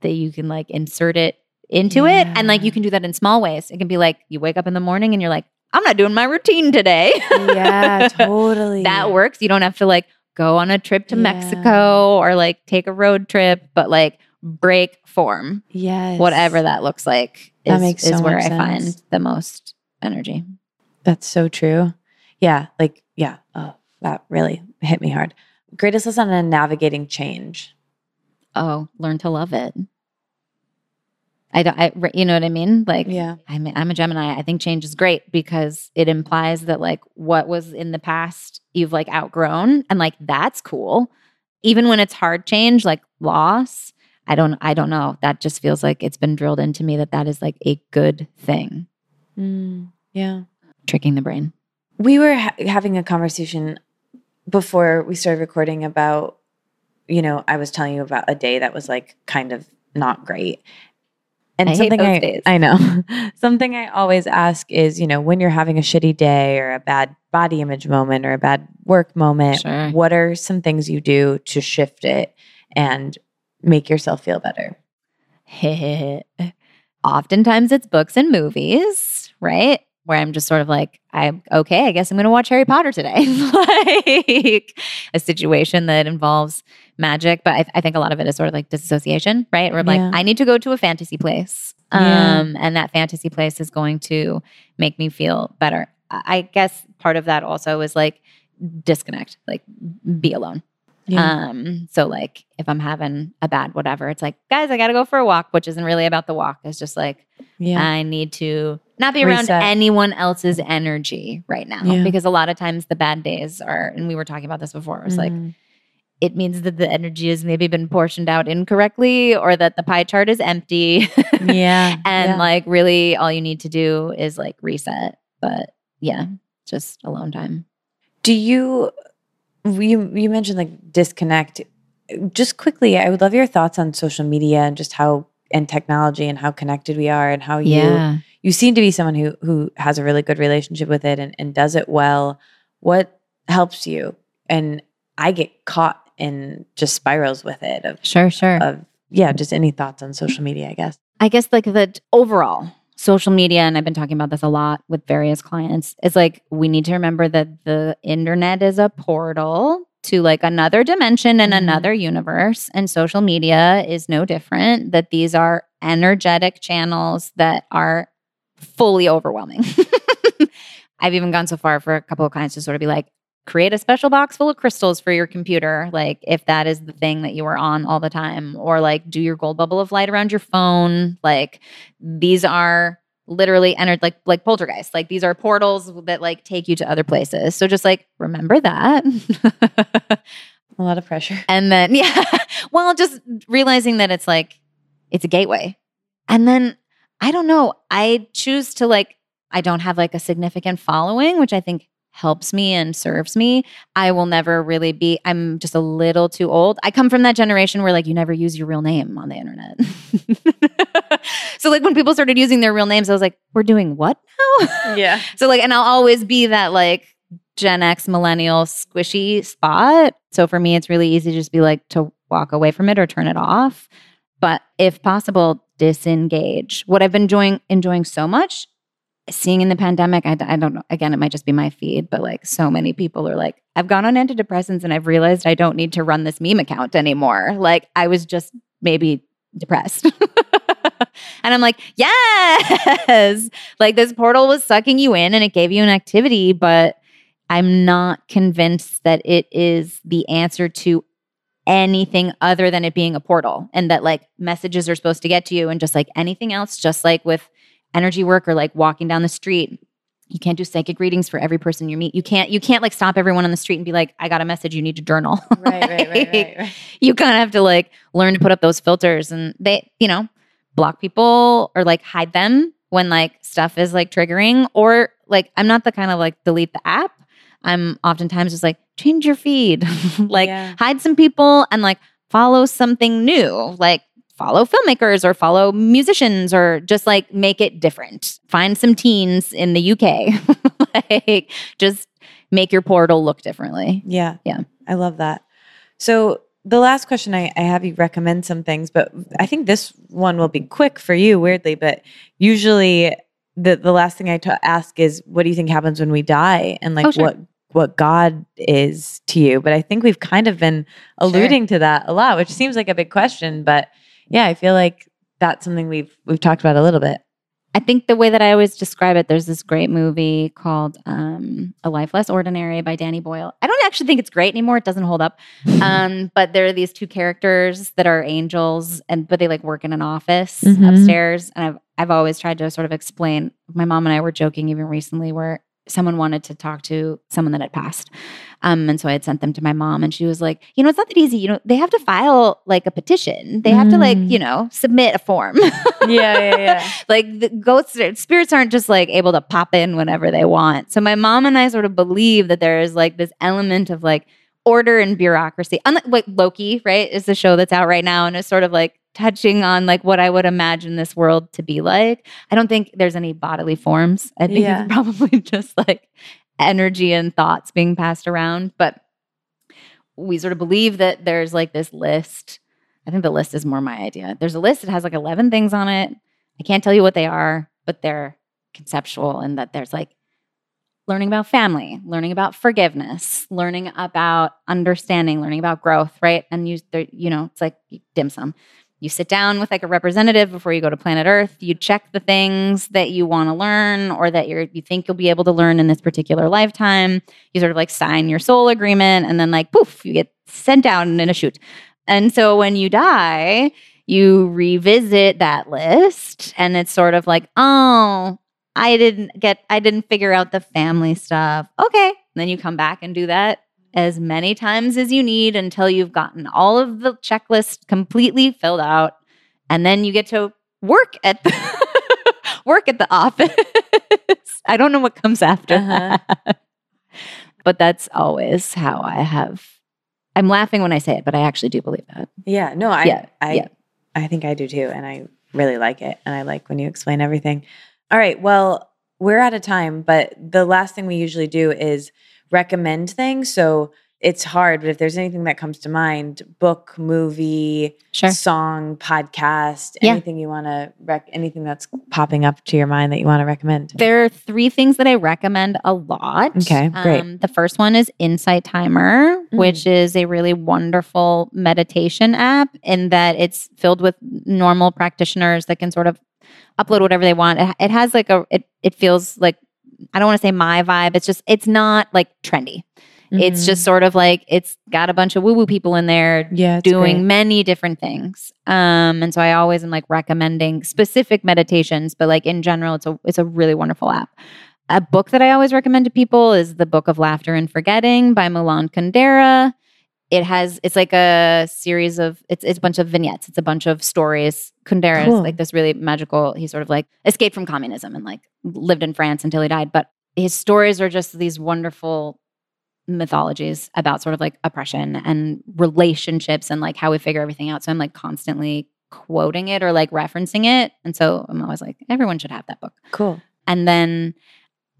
that you can like insert it into it. And like you can do that in small ways. It can be like you wake up in the morning and you're like, I'm not doing my routine today. yeah, totally. that works. You don't have to like go on a trip to Yeah. Mexico or like take a road trip, but like break form, Yes. whatever that looks like. That is, makes is where I find the most energy. That's so true. Yeah. Like, yeah. Oh, that really hit me hard. Greatest lesson on navigating change. Oh, learn to love it. I don't, I, you know what I mean? Like, Yeah. I'm, I'm a Gemini. I think change is great because it implies that like what was in the past you've like outgrown and like that's cool. Even when it's hard change, like loss, I don't I don't know. That just feels like it's been drilled into me that that is like a good thing. Mm, yeah. Tricking the brain. We were ha- having a conversation before we started recording about, you know, I was telling you about a day that was like kind of not great. And I something I, days. I know. something I always ask is, you know, when you're having a shitty day or a bad body image moment or a bad work moment, Sure. what are some things you do to shift it and make yourself feel better? Oftentimes it's books and movies, right? Where I'm just sort of like, I'm okay, I guess I'm gonna watch Harry Potter today. like a situation that involves magic. But I, I think a lot of it is sort of like disassociation, right? Where I'm Yeah. like, I need to go to a fantasy place. Yeah. Um, and that fantasy place is going to make me feel better. I guess part of that also is like disconnect, like be alone. Um, so like if I'm having a bad whatever, it's like, guys, I gotta go for a walk, which isn't really about the walk. It's just like yeah. I need to not be around Reset. anyone else's energy right now. Yeah. Because a lot of times the bad days are, and we were talking about this before, it's like Mhm. it means that the energy has maybe been portioned out incorrectly or that the pie chart is empty. yeah. and yeah. like really all you need to do is like reset. But yeah, just alone time. Do you you you mentioned like disconnect. Just quickly, I would love your thoughts on social media and just how and technology and how connected we are and how you you seem to be someone who who has a really good relationship with it and, and does it well. What helps you? And I get caught in just spirals with it of Sure, sure. of yeah, just any thoughts on social media, I guess. I guess like the overall social media, and I've been talking about this a lot with various clients, is like we need to remember that the internet is a portal to like another dimension and Mhm. another universe. And social media is no different, that these are energetic channels that are fully overwhelming. I've even gone so far for a couple of clients to sort of be like, create a special box full of crystals for your computer like if that is the thing that you are on all the time or like do your gold bubble of light around your phone like these are literally entered like like poltergeist like these are portals that like take you to other places so just like remember that A lot of pressure. and then yeah well just realizing that it's like it's a gateway and then i don't know i choose to like i don't have like a significant following which i think helps me and serves me i will never really be i'm just a little too old i come from that generation where like you never use your real name on the internet so like when people started using their real names i was like we're doing what now Yeah. so like, and I'll always be that like Gen X millennial squishy spot. So for me, it's really easy to just be like to walk away from it or turn it off. But if possible, disengage. What I've been enjoying enjoying so much, seeing in the pandemic, I, I don't know. Again, it might just be my feed, but like so many people are like, I've gone on antidepressants and I've realized I don't need to run this meme account anymore. Like I was just maybe depressed. and I'm like, yes, like this portal was sucking you in and it gave you an activity, but I'm not convinced that it is the answer to anything other than it being a portal and that like messages are supposed to get to you and just like anything else, just like with energy work or like walking down the street. You can't do psychic readings for every person you meet. You can't you can't like stop everyone on the street and be like, I got a message, you need to journal. Right, right, right, right, right. you kind of have to like learn to put up those filters and they, you know, block people or like hide them when like stuff is like triggering or like I'm not the kind of like delete the app. I'm oftentimes just like change your feed. like Yeah. hide some people and like follow something new. Like follow filmmakers or follow musicians or just like make it different. Find some teens in the UK. like just make your portal look differently. Yeah. Yeah. I love that. So the last question I, I have you recommend some things, but I think this one will be quick for you, weirdly. But usually the the last thing I ask is, what do you think happens when we die, and like Oh, sure. what what God is to you? But I think we've kind of been alluding to that a lot, which seems like a big question. But yeah, I feel like that's something we've we've talked about a little bit. I think the way that I always describe it, there's this great movie called um, A Life Less Ordinary by Danny Boyle. I don't actually think it's great anymore. It doesn't hold up. Um, but there are these two characters that are angels, and but they like work in an office Mhm. upstairs. And I've I've always tried to sort of explain. My mom and I were joking even recently where someone wanted to talk to someone that had passed. Um, and so I had sent them to my mom, and she was like, you know, it's not that easy. You know, they have to file like a petition. They have to like, Mm. you know, submit a form. Yeah, yeah, yeah. like the ghosts spirits aren't just like able to pop in whenever they want so my mom and i sort of believe that there is like this element of like order and bureaucracy unlike like loki right is the show that's out right now and it's sort of like touching on like what i would imagine this world to be like i don't think there's any bodily forms i think Yeah. it's probably just like energy and thoughts being passed around but we sort of believe that there's like this list i think the list is more my idea there's a list that has like 11 things on it I can't tell you what they are, but they're conceptual and that there's like learning about family, learning about forgiveness, learning about understanding, learning about growth, right? And you, you know, it's like dim sum. You sit down with like a representative before you go to planet Earth. You check the things that you want to learn or that you're you think you'll be able to learn in this particular lifetime. You sort of like sign your soul agreement, and then like poof, you get sent down in a chute. And so when you die, you revisit that list and it's sort of like, oh, I didn't get, I didn't figure out the family stuff. Okay. And then you come back and do that as many times as you need until you've gotten all of the checklist completely filled out. And then you get to work at the work at the office. I don't know what comes after Uh-huh. that. But that's always how I have I'm laughing when I say it, but I actually do believe that. Yeah, no, I Yeah, I yeah. I think I do too and I really like it and I like when you explain everything. All right, well, we're out of time, but the last thing we usually do is recommend things. So it's hard, but if there's anything that comes to mind, book, movie, Sure. song, podcast, Yeah. anything you want to rec anything that's popping up to your mind that you want to recommend. There are three things that I recommend a lot. Okay, great. Um, the first one is Insight Timer, Mm. which is a really wonderful meditation app in that it's filled with normal practitioners that can sort of upload whatever they want. It, it has like a, it, it feels like, I don't want to say my vibe. It's just, it's not like trendy. It's Mhm. just sort of like, it's got a bunch of woo woo people in there yeah, doing great. many different things. Um, and so I always am like recommending specific meditations, but like in general, it's a it's a really wonderful app. A book that I always recommend to people is the Book of Laughter and Forgetting by Milan Kundera. It has it's like a series of it's it's a bunch of vignettes. It's a bunch of stories. Kundera Cool. is like this really magical. He sort of like escaped from communism and like lived in France until he died. But his stories are just these wonderful mythologies about sort of like oppression and relationships and like how we figure everything out. So I'm like constantly quoting it or like referencing it. And so I'm always like, everyone should have that book. cool. And then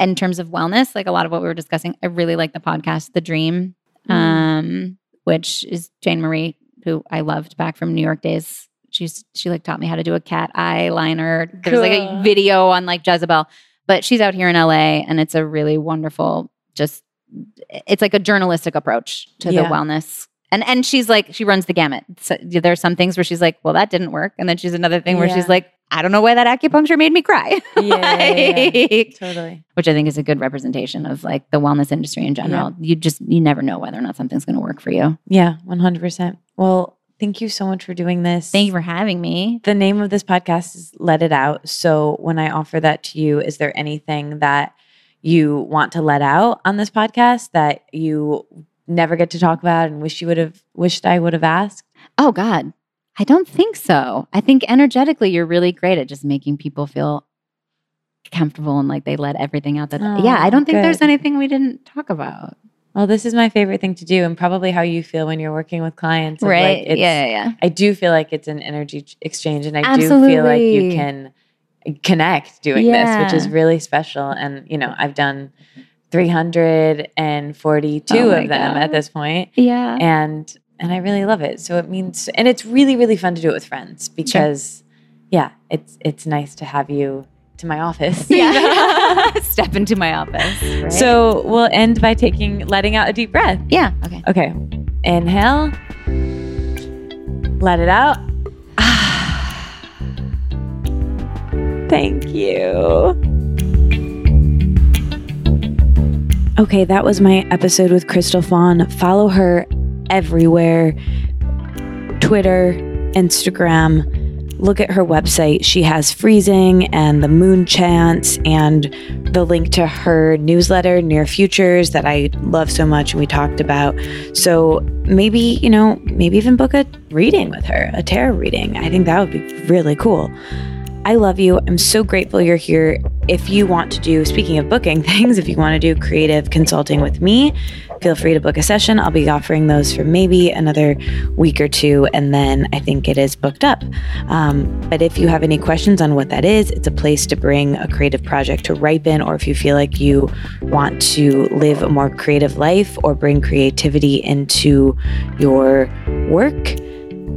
in terms of wellness, like a lot of what we were discussing, I really like the podcast, The Dream, Mm. um, which is Jane Marie, who I loved back from New York days. She's she like taught me how to do a cat eyeliner. There's like a video on like Jezebel, but she's out here in LA and it's a really wonderful, just it's like a journalistic approach to Yeah. the wellness. And and she's like she runs the gamut. So there's some things where she's like, well, that didn't work, and then she's another thing where Yeah. she's like, I don't know why that acupuncture made me cry. Yeah, yeah, yeah. Totally. Which I think is a good representation of like the wellness industry in general. You just you never know whether or not something's going to work for you. Yeah, 100%. Well, thank you so much for doing this. Thank you for having me. The name of this podcast is Let It Out. So when I offer that to you, is there anything that you want to let out on this podcast that you never get to talk about and wish you would have wished I would have asked? Oh God, I don't think so. I think energetically you're really great at just making people feel comfortable and like they let everything out. That Oh, yeah, I oh, don't think there's anything we didn't talk about. Well, this is my favorite thing to do and probably how you feel when you're working with clients. like, Right? it's- yeah, yeah, yeah. I do feel like it's an energy exchange and I do feel like you can connect doing this, which is really special. And, you know, I've done 342 Oh of them God. at this point, Yeah. and and I really love it. So it means and it's really really fun to do it with friends because yeah, it's it's nice to have you to my office. Yeah. Step into my office. right? so we'll end by taking letting out a deep breath. yeah. Okay. Okay. Inhale. Let it out. Thank you. Okay, that was my episode with Crystal Fawn. Follow her everywhere Twitter, Instagram. Look at her website. She has freezing and the moon chants and the link to her newsletter, Near Futures, that I love so much and we talked about. So maybe, you know, maybe even book a reading with her, a tarot reading. I think that would be really cool. I love you. I'm so grateful you're here. If you want to do, speaking of booking things, if you want to do creative consulting with me, feel free to book a session. I'll be offering those for maybe another week or two, and then I think it is booked up. Um, but if you have any questions on what that is, it's a place to bring a creative project to ripen, or if you feel like you want to live a more creative life or bring creativity into your work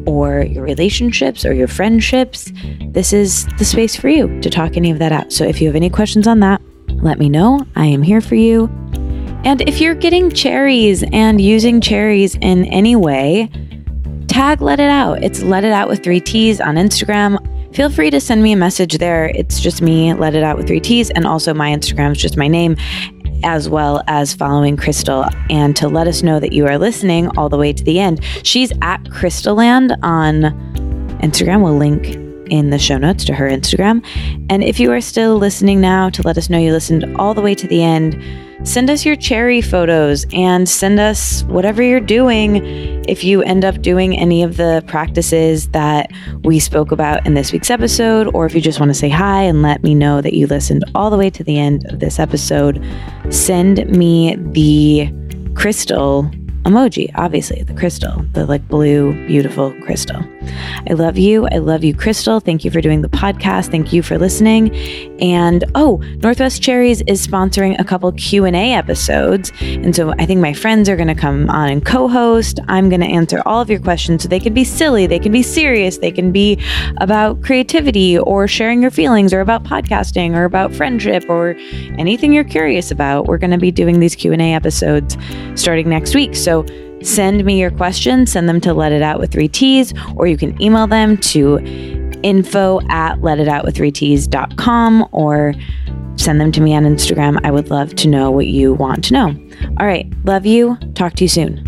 or your relationships or your friendships, this is the space for you to talk any of that out. So if you have any questions on that, let me know. I am here for you. And if you're getting cherries and using cherries in any way, tag Let It Out. It's Let It Out with three T's on Instagram. Feel free to send me a message there. It's just me, Let It Out with three T's. And also my Instagram is just my name, as well as following Crystal. And to let us know that you are listening all the way to the end, she's at Crystalland on Instagram. We'll link in the show notes to her Instagram. And if you are still listening now, to let us know you listened all the way to the end, send us your cherry photos and send us whatever you're doing if you end up doing any of the practices that we spoke about in this week's episode, or if you just want to say hi and let me know that you listened all the way to the end of this episode, send me the crystal emoji, obviously, the crystal, the like blue, beautiful crystal. I love you. I love you, Crystal. Thank you for doing the podcast. Thank you for listening. And oh, Northwest Cherries is sponsoring a couple Q&A episodes. And so I think my friends are going to come on and co-host. I'm going to answer all of your questions. So they can be silly, they can be serious, they can be about creativity or sharing your feelings or about podcasting or about friendship or anything you're curious about. We're going to be doing these Q&A episodes starting next week. So Send me your questions, send them to Let It Out with Three T's, or you can email them to info at letitoutwith3ts.com or send them to me on Instagram. I would love to know what you want to know. All right, love you. Talk to you soon.